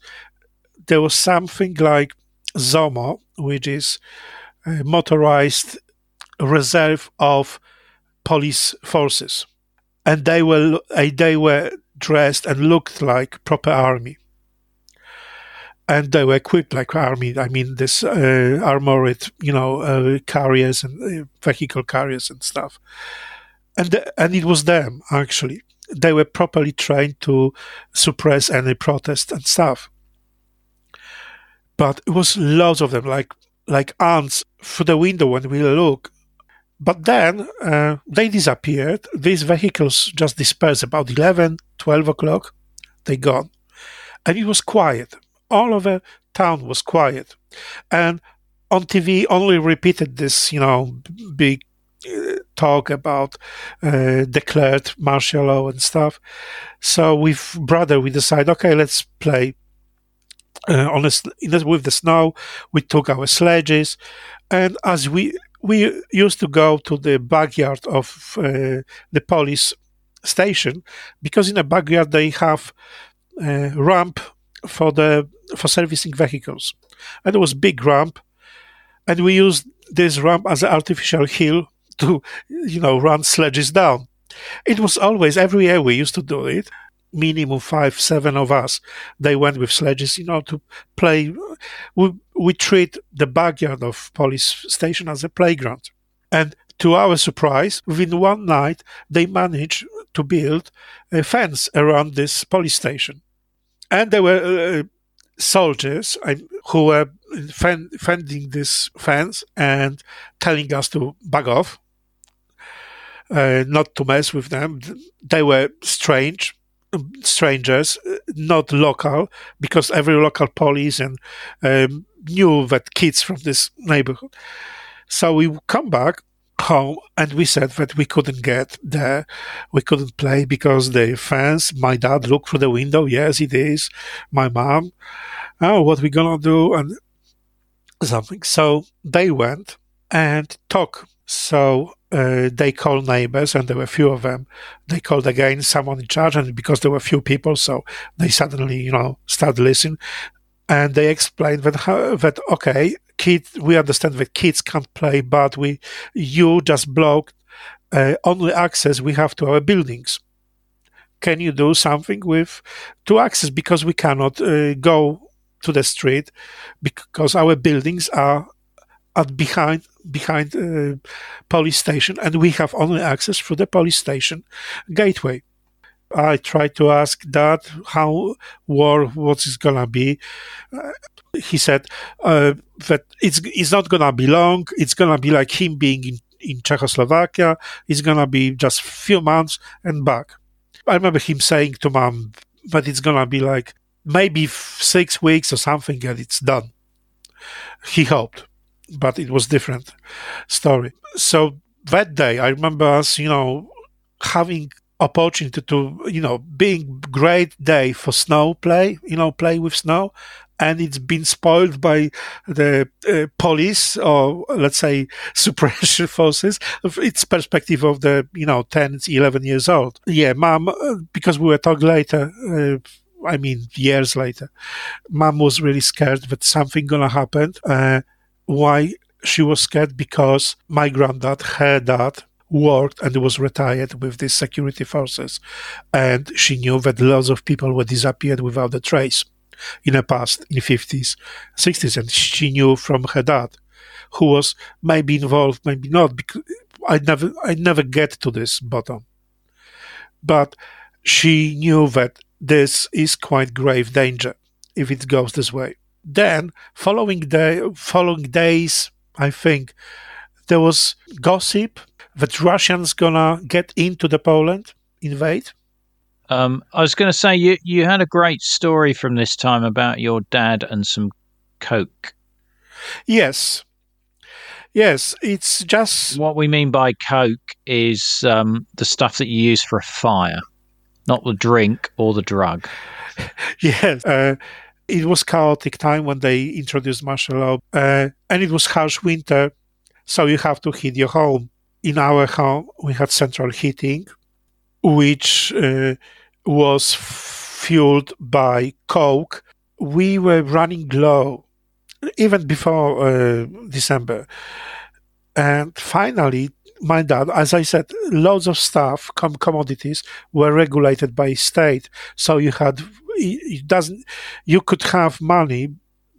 there was something like ZOMO, which is a motorized reserve of police forces, and they were uh, they were dressed and looked like proper army, and they were equipped like army. I mean, this uh, armored, you know, uh, carriers and uh, vehicle carriers and stuff, and and it was them actually. They were properly trained to suppress any protest and stuff but it was loads of them, like like ants through the window when we look. But then uh, they disappeared. These vehicles just dispersed about 11, 12 o'clock. They gone. And it was quiet. All over town was quiet. And on TV only repeated this, you know, big uh, talk about uh, declared martial law and stuff. So with brother, we decided, okay, let's play uh, on the, with the snow. We took our sledges, and as we we used to go to the backyard of uh, the police station because in the backyard they have a ramp for the for servicing vehicles, and it was big ramp, and we used this ramp as an artificial hill to you know run sledges down. It was always every year we used to do it minimum five, seven of us. They went with sledges, you know, to play. We, we treat the backyard of police station as a playground. And to our surprise, within one night, they managed to build a fence around this police station. And there were uh, soldiers who were fend- fending this fence and telling us to back off, uh, not to mess with them. They were strange strangers, not local, because every local police and um, knew that kids from this neighborhood. So we come back home and we said that we couldn't get there. We couldn't play because the fence my dad looked through the window. Yes it is. My mom oh what we gonna do? and something. So they went and talk so uh, they called neighbors and there were a few of them. They called again someone in charge and because there were few people so they suddenly you know started listening. And they explained that that okay kids we understand that kids can't play but we you just blocked uh, only access we have to our buildings. Can you do something with to access? Because we cannot uh, go to the street because our buildings are at behind behind uh, police station and we have only access through the police station gateway I tried to ask Dad how war what is gonna be. Uh, he said uh, that it's it's not gonna be long. It's gonna be like him being in, in Czechoslovakia. It's gonna be just few months and back. I remember him saying to Mom that it's gonna be like maybe six weeks or something, and it's done. He hoped, but it was different story. So that day, I remember us, you know, having opportunity to you know being great day for snow play you know play with snow and it's been spoiled by the uh, police or let's say suppression forces its perspective of the you know 10 11 years old yeah mom uh, because we were talking later uh, I mean, years later, mom was really scared that something gonna happen. Uh, why she was scared? Because my granddad, her dad, worked and was retired with the security forces. And she knew that lots of people were disappeared without a trace in the past, in the 50s, 60s. And she knew from her dad, who was maybe involved, maybe not, because I never, I never get to this bottom. But she knew that this is quite grave danger if it goes this way. Then, following day, following days, I think there was gossip that Russians gonna get into the Poland, invade? Um, I was going to say you you had a great story from this time about your dad and some coke. Yes, yes. It's just what we mean by coke is um, the stuff that you use for a fire, not the drink or the drug. yes. Uh, it was chaotic time when they introduced martial law, uh, and it was harsh winter, so you have to heat your home in our home we had central heating, which uh, was fueled by coke. We were running low even before uh, December. And finally, my dad, as I said, loads of stuff, com- commodities were regulated by state. So you had, it doesn't, you could have money,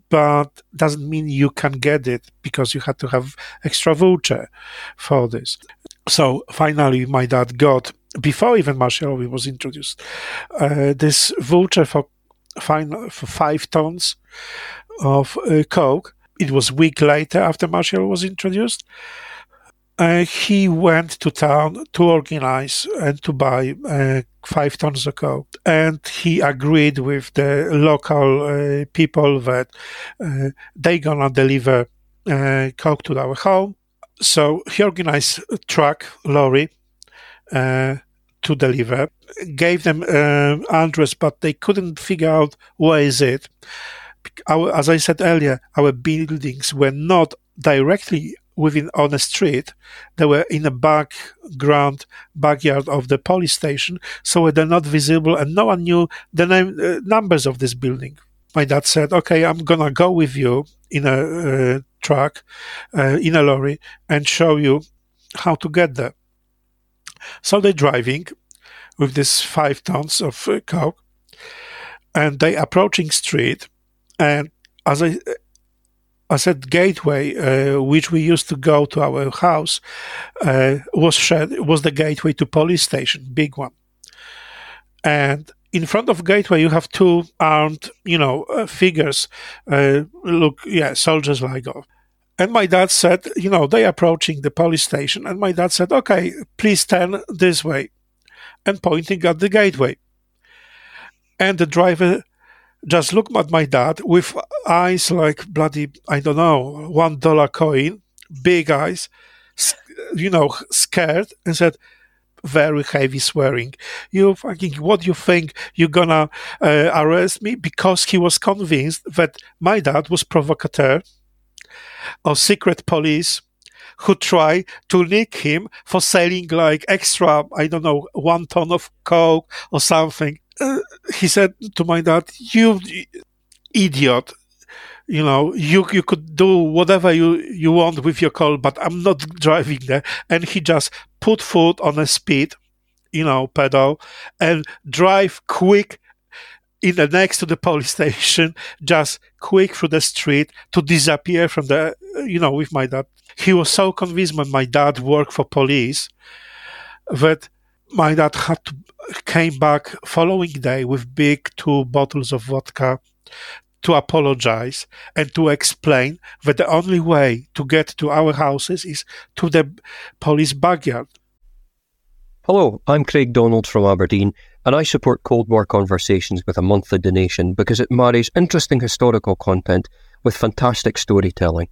but doesn't mean you can get it because you had to have extra voucher for this. So finally, my dad got before even martial law was introduced uh, this voucher for fine, for five tons of uh, coke. It was a week later after martial law was introduced. Uh, he went to town to organize and to buy uh, five tons of coke. And he agreed with the local uh, people that uh, they gonna deliver uh, coke to our home. So he organized a truck, lorry, uh, to deliver. Gave them address, but they couldn't figure out where is it. Our, as I said earlier, our buildings were not directly within on a street. They were in a background backyard of the police station, so they're not visible, and no one knew the name, uh, numbers of this building. My dad said, "Okay, I'm gonna go with you in a uh, truck, uh, in a lorry, and show you how to get there." So they're driving with this five tons of uh, coke, and they approaching street, and as I I said gateway, uh, which we used to go to our house, uh, was shared, was the gateway to police station, big one. And in front of gateway, you have two armed, you know, uh, figures. Uh, look, yeah, soldiers like. Oh. And my dad said, you know, they approaching the police station, and my dad said, okay, please turn this way, and pointing at the gateway. And the driver just look at my dad with eyes like bloody, I don't know, one dollar coin, big eyes, you know, scared and said, very heavy swearing. You fucking, what do you think you're gonna uh, arrest me? Because he was convinced that my dad was provocateur or secret police who try to nick him for selling like extra, I don't know, one ton of coke or something. He said to my dad, "You idiot! You know, you you could do whatever you you want with your car, but I'm not driving there." And he just put foot on a speed, you know, pedal, and drive quick in the next to the police station, just quick through the street to disappear from the, you know, with my dad. He was so convinced when my dad worked for police that my dad had to came back following day with big two bottles of vodka to apologize and to explain that the only way to get to our houses is to the police backyard. Hello, I'm Craig Donald from Aberdeen, and I support Cold War Conversations with a monthly donation because it marries interesting historical content with fantastic storytelling.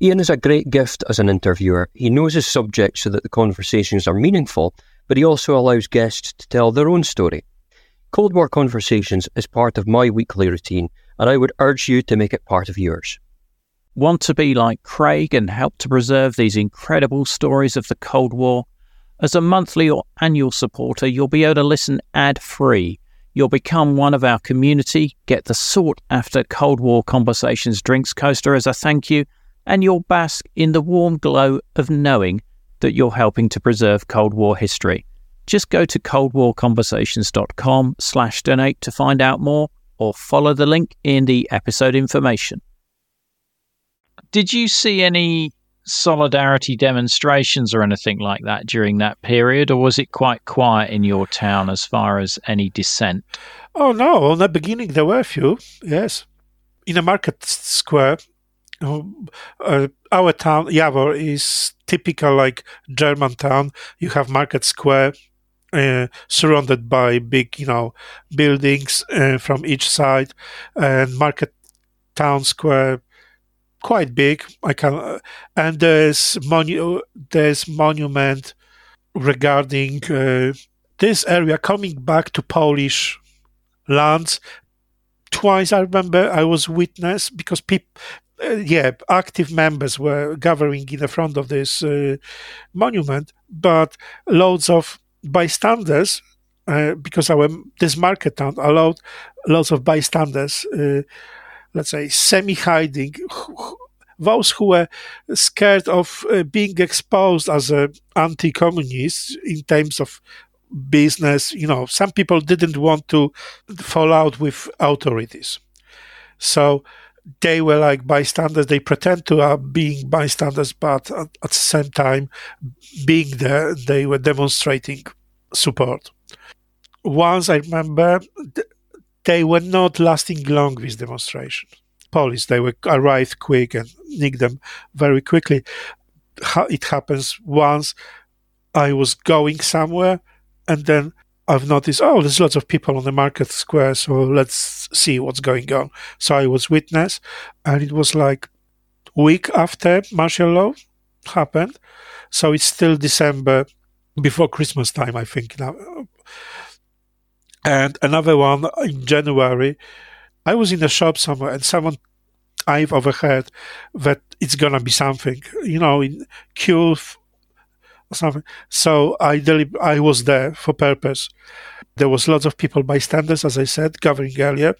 Ian is a great gift as an interviewer. He knows his subject so that the conversations are meaningful, but he also allows guests to tell their own story. Cold War Conversations is part of my weekly routine, and I would urge you to make it part of yours. Want to be like Craig and help to preserve these incredible stories of the Cold War? As a monthly or annual supporter, you'll be able to listen ad free. You'll become one of our community, get the sought after Cold War Conversations drinks coaster as a thank you, and you'll bask in the warm glow of knowing that you're helping to preserve Cold War history. Just go to coldwarconversations.com slash donate to find out more or follow the link in the episode information. Did you see any solidarity demonstrations or anything like that during that period, or was it quite quiet in your town as far as any dissent? Oh no! On the beginning, there were a few. Yes, in a market square, uh, our town Jawor, is typical like German town. You have market square. Uh, surrounded by big, you know, buildings uh, from each side, and market town square quite big. I can, uh, and there's monu- there's monument regarding uh, this area coming back to Polish lands. Twice I remember I was witness because people. Uh, yeah, active members were gathering in the front of this uh, monument, but loads of bystanders, uh, because our this market town allowed loads of bystanders uh, let's say, semi-hiding, those who were scared of uh, being exposed as a anti-communist in terms of business. You know, some people didn't want to fall out with authorities, so they were like bystanders. They pretend to are being bystanders, but at, at the same time, being there, they were demonstrating support. Once I remember, they were not lasting long, these demonstration, Police, they were arrived quick and nicked them very quickly. It happens once I was going somewhere and then I've noticed, oh, there's lots of people on the market square, so let's see what's going on. So I was witness, and it was like week after martial law happened. So it's still December before Christmas time, I think. Now, and another one in January. I was in a shop somewhere and someone I've overheard that it's gonna be something, you know, in Q something. So I delib- I was there for purpose. There was lots of people bystanders, as I said, gathering earlier.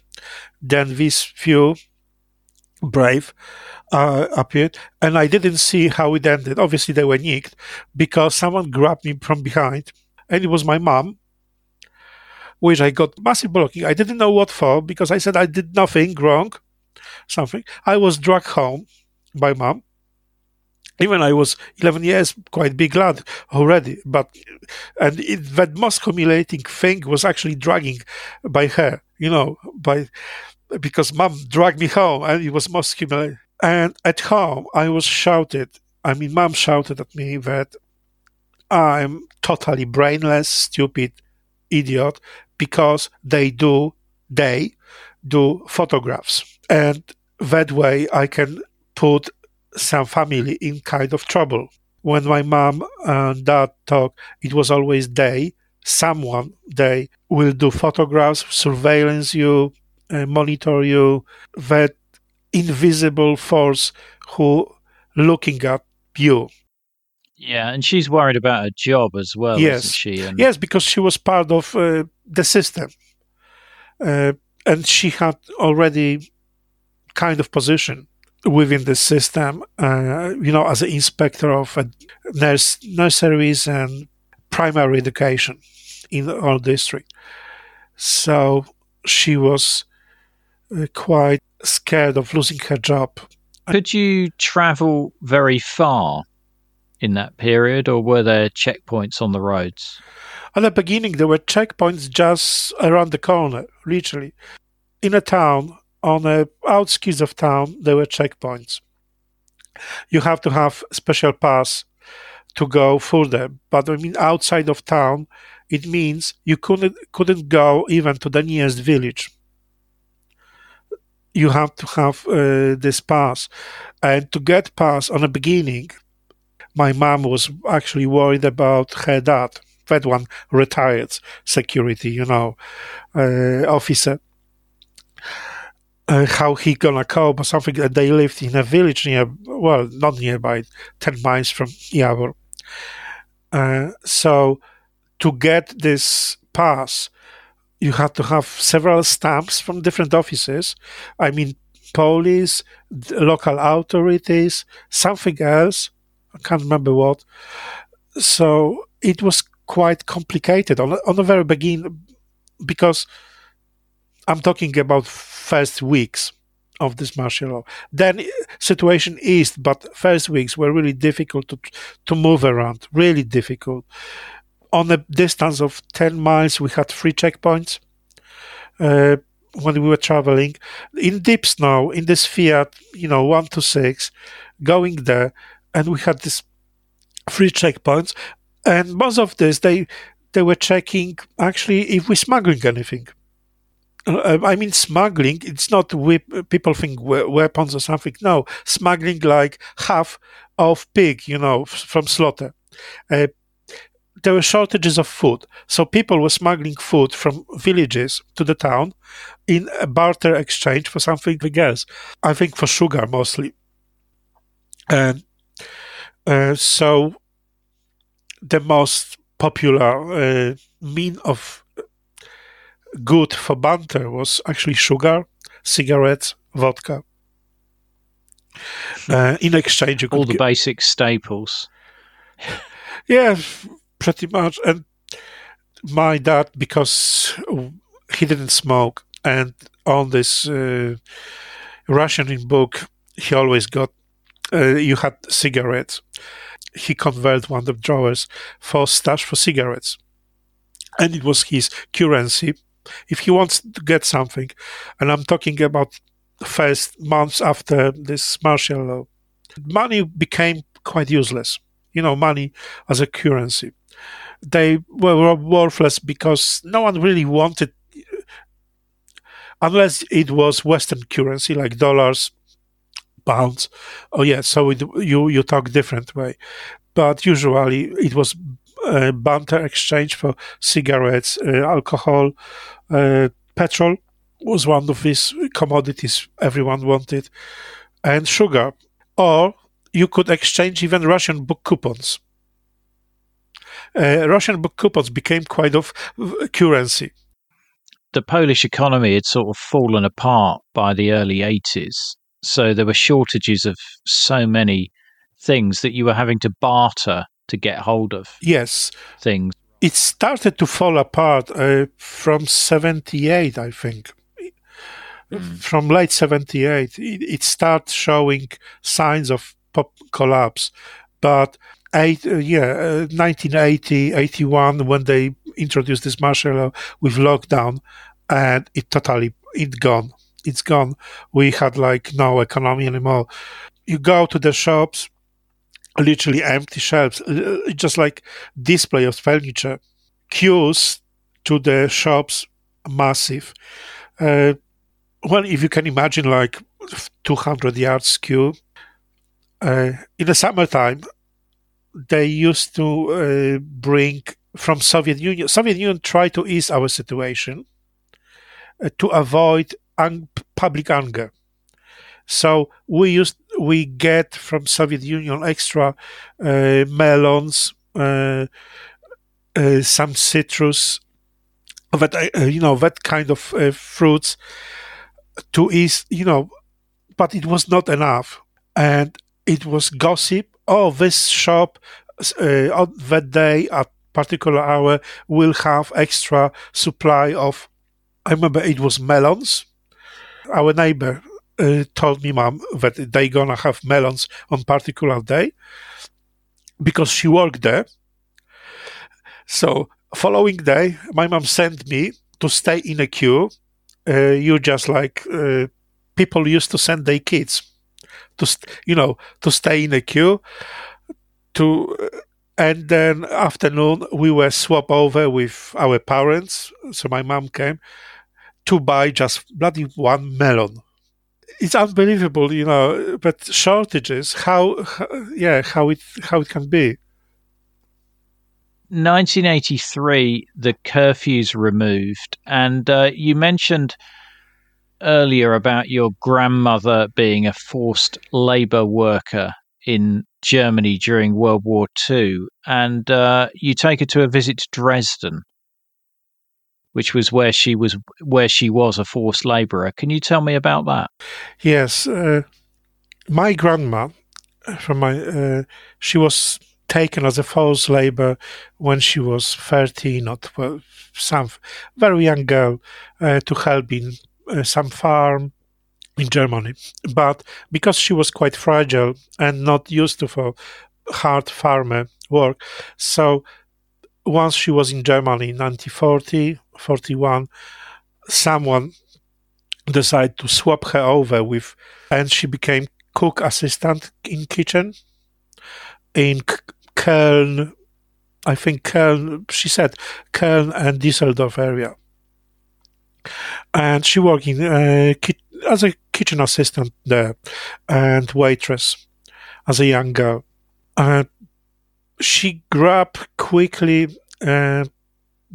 Then these few brave uh, appeared, and I didn't see how it ended. Obviously, they were nicked because someone grabbed me from behind, and it was my mom which I got massive blocking. I didn't know what for because I said I did nothing wrong, something. I was dragged home by mom. Even I was 11 years, quite big lad already, but and it, that most humiliating thing was actually dragging by her, you know, by because mom dragged me home, and it was most humiliating. And at home, I was shouted. I mean, mom shouted at me that I'm totally brainless, stupid, idiot, because they do they do photographs and that way i can put some family in kind of trouble when my mom and dad talk, it was always they, someone, they will do photographs, surveillance you, uh, monitor you, that invisible force who looking at you. Yeah, and she's worried about her job as well, yes. isn't she? And Yes, because she was part of uh, the system. Uh, and she had already kind of position within the system, uh, you know, as an inspector of nurse, nurseries and primary education in our district. So she was uh, quite scared of losing her job. Could you travel very far in that period, or were there checkpoints on the roads? At the beginning, there were checkpoints just around the corner, literally. In a town, on the outskirts of town, there were checkpoints. You have to have special pass to go further, but I mean outside of town, it means you couldn't couldn't go even to the nearest village. You have to have uh, this pass, and to get pass on the beginning, my mom was actually worried about her dad. That one retired security, you know, uh, officer. Uh, how he gonna cope or something? Uh, they lived in a village near, well, not nearby, ten miles from Jawor. Uh, so to get this pass, you had to have several stamps from different offices. I mean, police, local authorities, something else. I can't remember what. So it was quite complicated on on the very beginning because I'm talking about first weeks of this martial law. Then situation eased, but first weeks were really difficult to to move around. Really difficult. On a distance of ten miles, we had three checkpoints. Uh, when we were traveling in deep snow in this Fiat, you know, one to six, going there, and we had this three checkpoints, and most of this they they were checking actually if we're smuggling anything. Uh, I mean, smuggling. It's not whip, people think we- weapons or something. No, smuggling like half of pig, you know, from slaughter. Uh, there were shortages of food, so people were smuggling food from villages to the town in a barter exchange for something else. I think for sugar mostly. And uh, so the most popular uh, mean of good for banter was actually sugar, cigarettes, vodka. Uh, in exchange, All the gi- basic staples. yeah, pretty much. And my dad, because he didn't smoke, and on this uh, rationing book, he always got. Uh, you had cigarettes. He converted one of the drawers for stash for cigarettes, and it was his currency. If he wants to get something, and I'm talking about first months after this martial law, money became quite useless. You know, money as a currency. They were worthless because no one really wanted, unless it was Western currency like dollars, pounds. Oh yeah, so it, you you talk different way, but usually it was banter exchange for cigarettes, alcohol, petrol was one of these commodities everyone wanted, and sugar, or you could exchange even Russian book coupons. Uh, Russian book coupons became quite of currency. The Polish economy had sort of fallen apart by the early 80s. So there were shortages of so many things that you were having to barter to get hold of Yes, things. it started to fall apart uh, from 78 i think. From late 78 it, it started showing signs of pop collapse. But eight, uh, yeah uh, 1980 81 when they introduced this martial law with lockdown and it totally it gone. It's gone. We had like no economy anymore. You go to the shops literally empty shelves, uh, just like display of furniture. Queues to the shops, massive. Uh, well, if you can imagine, like 200 yards queue. Uh, in the summertime, they used to uh, bring from Soviet Union. Soviet Union tried to ease our situation uh, to avoid un- public anger. So we used we get from Soviet Union extra uh, melons, uh, uh, some citrus, that you know that kind of fruits to ease you know, but it was not enough, and it was gossip. Oh, this shop on that day at particular hour will have extra supply of. I remember it was melons. Our neighbor uh, told me, mom, that they gonna have melons on particular day because she worked there. So following day, my mom sent me to stay in a queue. Uh, you just like uh, people used to send their kids to, st- you know, to stay in a queue. To uh, and then afternoon we were swap over with our parents. So my mom came to buy just bloody one melon it's unbelievable, you know. But shortages, how, how, yeah, how it how it can be. 1983, the curfews removed, and uh, you mentioned earlier about your grandmother being a forced labour worker in Germany during World War II, and uh, you take her to a visit to Dresden which was where she was where she was a forced labourer. Can you tell me about that? Yes, uh, my grandma, from my, uh, she was taken as a forced labor when she was 13 or 12, some very young girl, uh, to help in uh, some farm in Germany. But because she was quite fragile and not used to for hard farmer work, so once she was in Germany in 1940, 41, someone decided to swap her over with, and she became cook assistant in kitchen in Köln. I think Köln, she said Köln and Düsseldorf area. And she worked in, uh, ki- as a kitchen assistant there and waitress as a young girl. Uh, she grew up quickly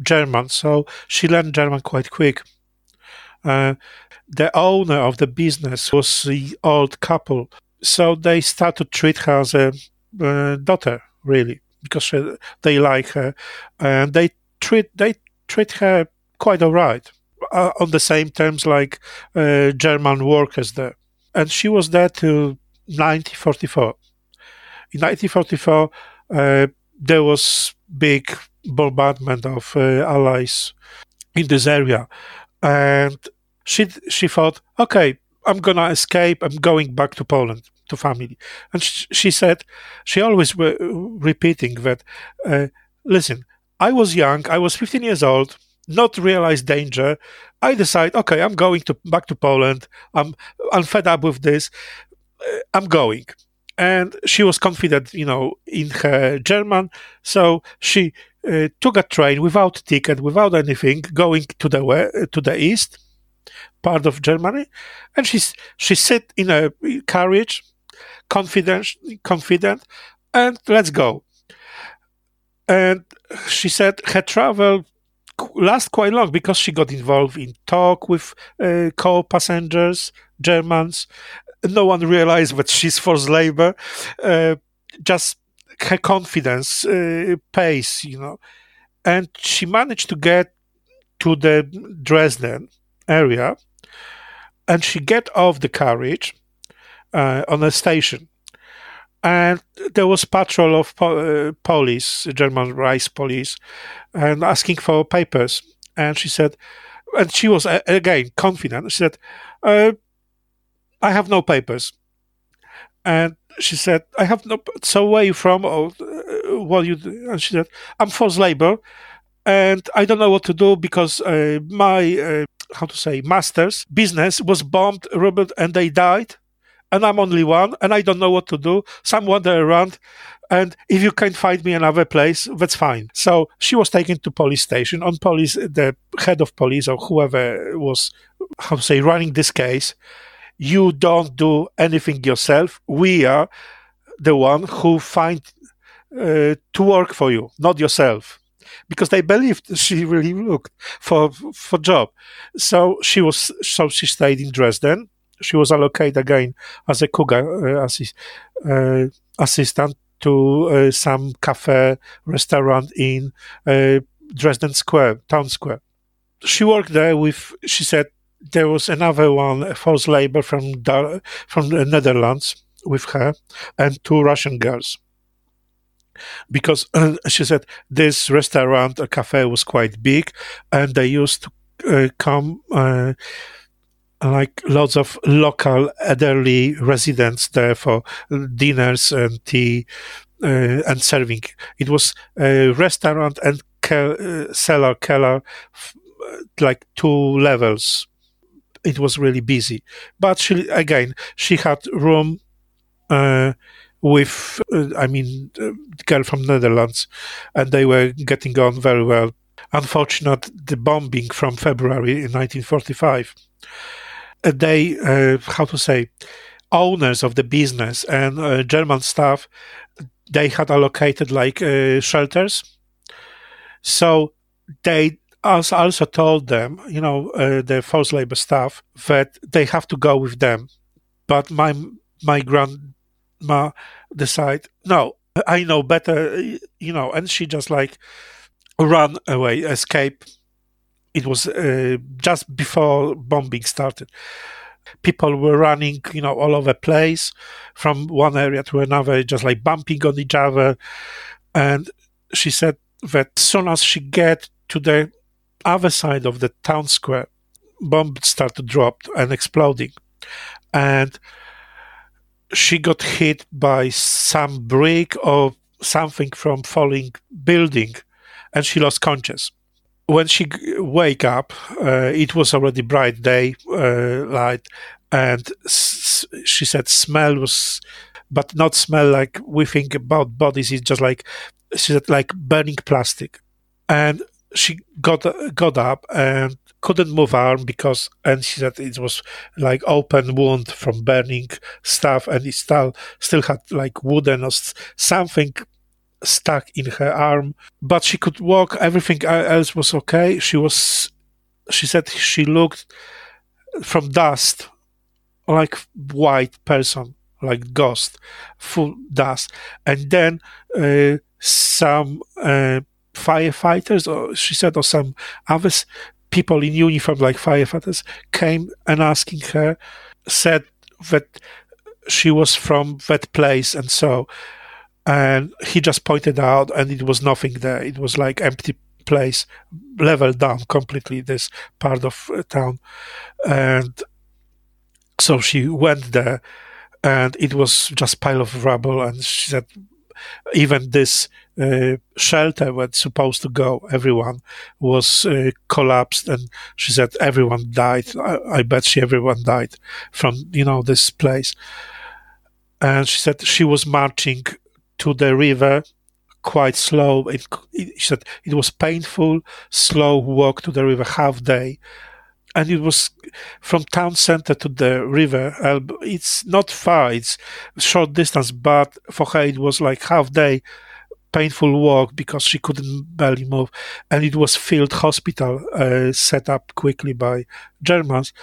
German, so she learned German quite quick. Uh, the owner of the business was the old couple, so they start to treat her as a uh, daughter, really, because they like her, and they treat they treat her quite alright, uh, on the same terms like uh, German workers there. And she was there till 1944. In 1944, uh, there was big bombardment of uh, allies in this area, and she she thought, okay, I'm gonna escape. I'm going back to Poland to family. And sh- she said, she always were repeating that, uh, listen, I was young. I was 15 years old. Not realize danger. I decide, okay, I'm going to back to Poland. I'm I'm fed up with this. Uh, I'm going and she was confident, you know, in her German. So she uh, took a train without ticket, without anything, going to the to the east part of Germany, and she's she sit in a carriage, confident, confident, and let's go. And she said her travel last quite long because she got involved in talk with uh, co-passengers, Germans, no one realized that she's forced labor. Uh, just her confidence uh, pace, you know, and she managed to get to the Dresden area, and she get off the carriage uh, on a station, and there was patrol of po- uh, police, German Reich police, and asking for papers, and she said, and she was again confident. She said uh, I have no papers. And she said, I have no, so where are you from? Or uh, what you do? And she said, I'm forced labor and I don't know what to do because uh, my, uh, how to say, master's business was bombed, robbed, and they died. And I'm only one and I don't know what to do. So I'm wandering around. And if you can't find me another place, that's fine. So she was taken to police station. On police, the head of police or whoever was, how to say, running this case, you don't do anything yourself. We are the one who find uh, to work for you, not yourself, because they believed she really looked for for job. So she was so she stayed in Dresden. She was allocated again as a cook uh, assist, uh, assistant to uh, some cafe restaurant in uh, Dresden Square, town square. She worked there with. She said there was another one forced labor from from the Netherlands with her and two Russian girls because uh, she said this restaurant, a cafe, was quite big, and they used to uh, come uh, like lots of local elderly residents there for dinners and tea uh, and serving. It was a restaurant and ke- uh, cellar, keller, f- like two levels. It was really busy, but she again she had room uh, with, uh, I mean, uh, girl from Netherlands, and they were getting on very well. Unfortunate the bombing from February in 1945. Uh, they, uh, how to say, owners of the business and uh, German staff, they had allocated like shelters. So they also told them, you know, the forced labor staff, that they have to go with them. But my my grand Ma decide, no, I know better, you know, and she just like run away, escape. It was uh, just before bombing started. People were running, you know, all over place from one area to another, just like bumping on each other. And she said that as soon as she get to the other side of the town square, bombs started drop and exploding. And she got hit by some brick or something from falling building and she lost conscious when she wake up uh, it was already bright day uh, light and s- she said smell was but not smell like we think about bodies it's just like she said like burning plastic and she got got up and couldn't move arm because and she said it was like open wound from burning stuff and it still still had like wooden or something stuck in her arm. But she could walk everything else was okay. She was she said she looked from dust like white person like ghost full dust. And then uh, some uh, firefighters or she said or some others people in uniform like firefighters came and asking her, said that she was from that place and so and he just pointed out and it was nothing there. It was like empty place leveled down completely this part of uh, town. And so she went there and it was just pile of rubble and she said even this uh, shelter was supposed to go, everyone was uh, collapsed, and she said everyone died. I, I, bet she everyone died from you know this place. And she said she was marching to the river quite slow. It, it, she said it was painful, slow walk to the river, half day, and it was from town center to the river. It's not far; it's short distance, but for her it was like half day painful walk because she couldn't barely move, and it was field hospital uh, set up quickly by Germans.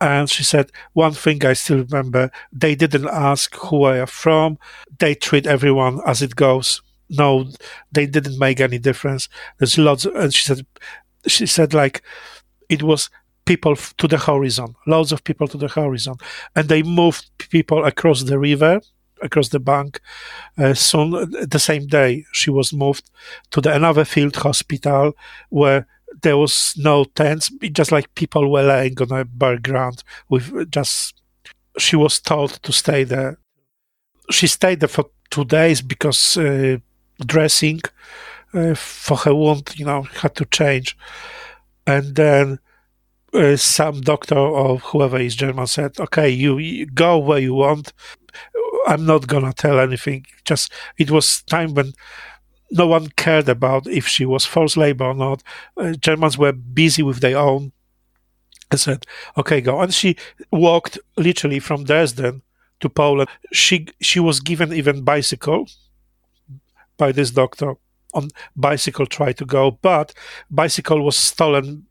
And she said, one thing I still remember, they didn't ask who I am from. They treat everyone as it goes. No, they didn't make any difference. There's lots, and she said, she said like, it was people to the horizon, loads of people to the horizon, and they moved people across the river, across the bank. Uh, soon, the same day, she was moved to the another field hospital where there was no tents, just like people were laying on a bare ground with just. She was told to stay there. She stayed there for two days because uh, dressing uh, for her wound, you know, had to change, and then uh, some doctor or whoever is German said, "Okay, you, you, go where you want. I'm not gonna tell anything." Just it was time when no one cared about if she was forced labor or not. Uh, Germans were busy with their own. I said, "Okay, go." And she walked literally from Dresden to Poland. She she was given even bicycle by this doctor on bicycle tried to go, but bicycle was stolen.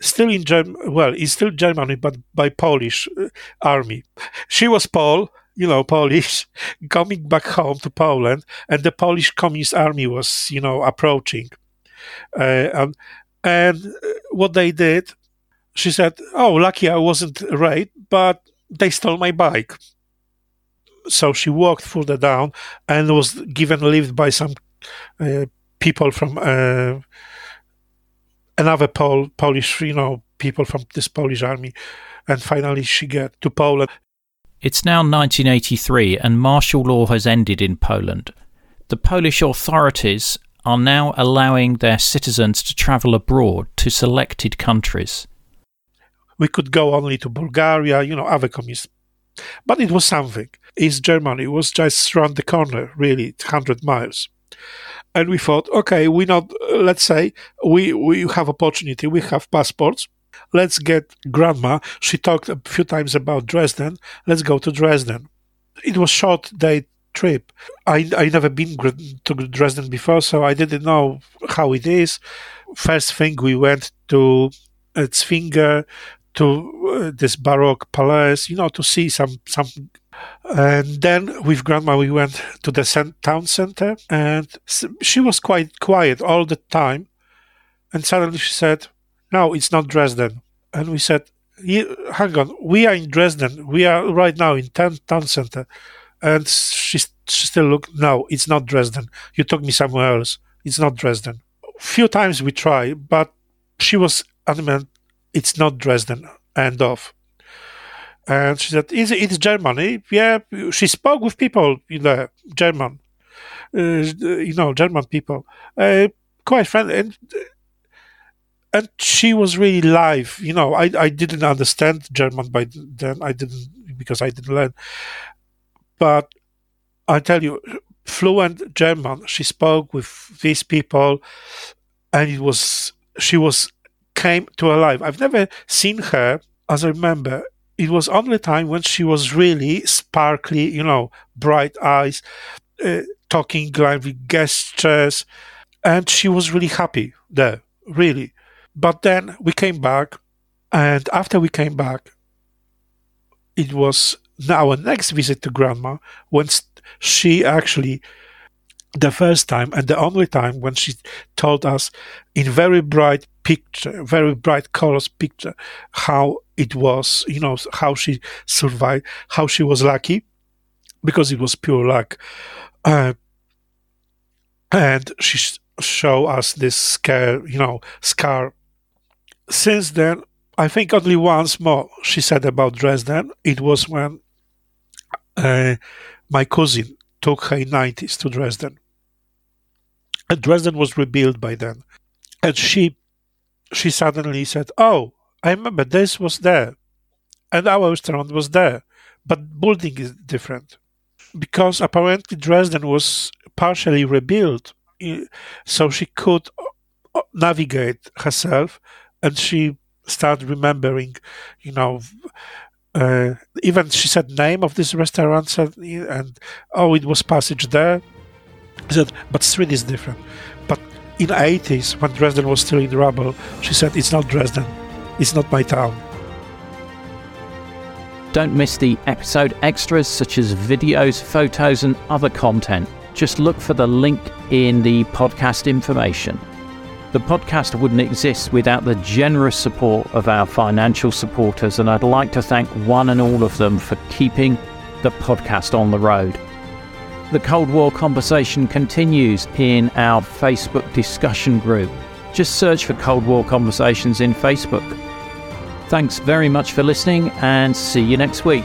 Still in Germ, well, it's still Germany, but by Polish uh, army. She was Pole, you know, Polish, coming back home to Poland, and the Polish Communist Army was, you know, approaching. Uh, and, and uh, what they did, she said, "Oh, lucky I wasn't raped, but they stole my bike." So she walked further down and was given lift by some uh, people from uh, another Pol- Polish, you know, people from this Polish army, and finally she get to Poland. It's now 1983 and martial law has ended in Poland. The Polish authorities are now allowing their citizens to travel abroad to selected countries. We could go only to Bulgaria, you know, other communists. But it was something. East Germany was just around the corner, really, 100 miles and we thought, okay, we not let's say we we have opportunity, we have passports. Let's get grandma. She talked a few times about Dresden. Let's go to Dresden. It was short day trip. I I never been to Dresden before, so I didn't know how it is. First thing we went to Zwinger, to uh, this Baroque palace, you know, to see some some and then with grandma, we went to the town center, and she was quite quiet all the time. And suddenly she said, "No, it's not Dresden." And we said, "Hang on, we are in Dresden. We are right now in town center." And she, she still looked, "No, it's not Dresden. You took me somewhere else. It's not Dresden." Few times we tried, but she was adamant, "It's not Dresden." End of. And she said, "Is it, it's Germany? Yeah, she spoke with people in the German, uh, you know, German people, uh, quite friendly, and and she was really live. You know, I I didn't understand German by then. I didn't because I didn't learn, but I tell you, fluent German. She spoke with these people, and it was she was came to life. I've never seen her, as I remember, it was only time when she was really sparkly, you know, bright eyes, uh, talking with gestures, and she was really happy there, really. But then we came back, and after we came back, it was our next visit to grandma when she actually the first time and the only time when she told us in very bright picture, very bright colors picture, how it was, you know, how she survived, how she was lucky, because it was pure luck. Uh, and she showed us this scar, you know, scar. Since then, I think only once more she said about Dresden. It was when uh, my cousin took her in 90s to Dresden. And Dresden was rebuilt by then. And she she suddenly said, Oh, I remember this was there. And our restaurant was there. But building is different. Because apparently Dresden was partially rebuilt. So she could uh, navigate herself and she started remembering, you know, uh, even she said name of this restaurant and oh it was passage there said but street is different in the 80s when dresden was still in rubble she said it's not dresden. It's not my town. Don't miss the episode extras such as videos photos and other content. Just look for the link in the podcast information. The podcast wouldn't exist without the generous support of our financial supporters, and I'd like to thank one and all of them for keeping the podcast on the road. The Cold War conversation continues in our Facebook discussion group. Just search for Cold War Conversations in Facebook. Thanks very much for listening, and see you next week.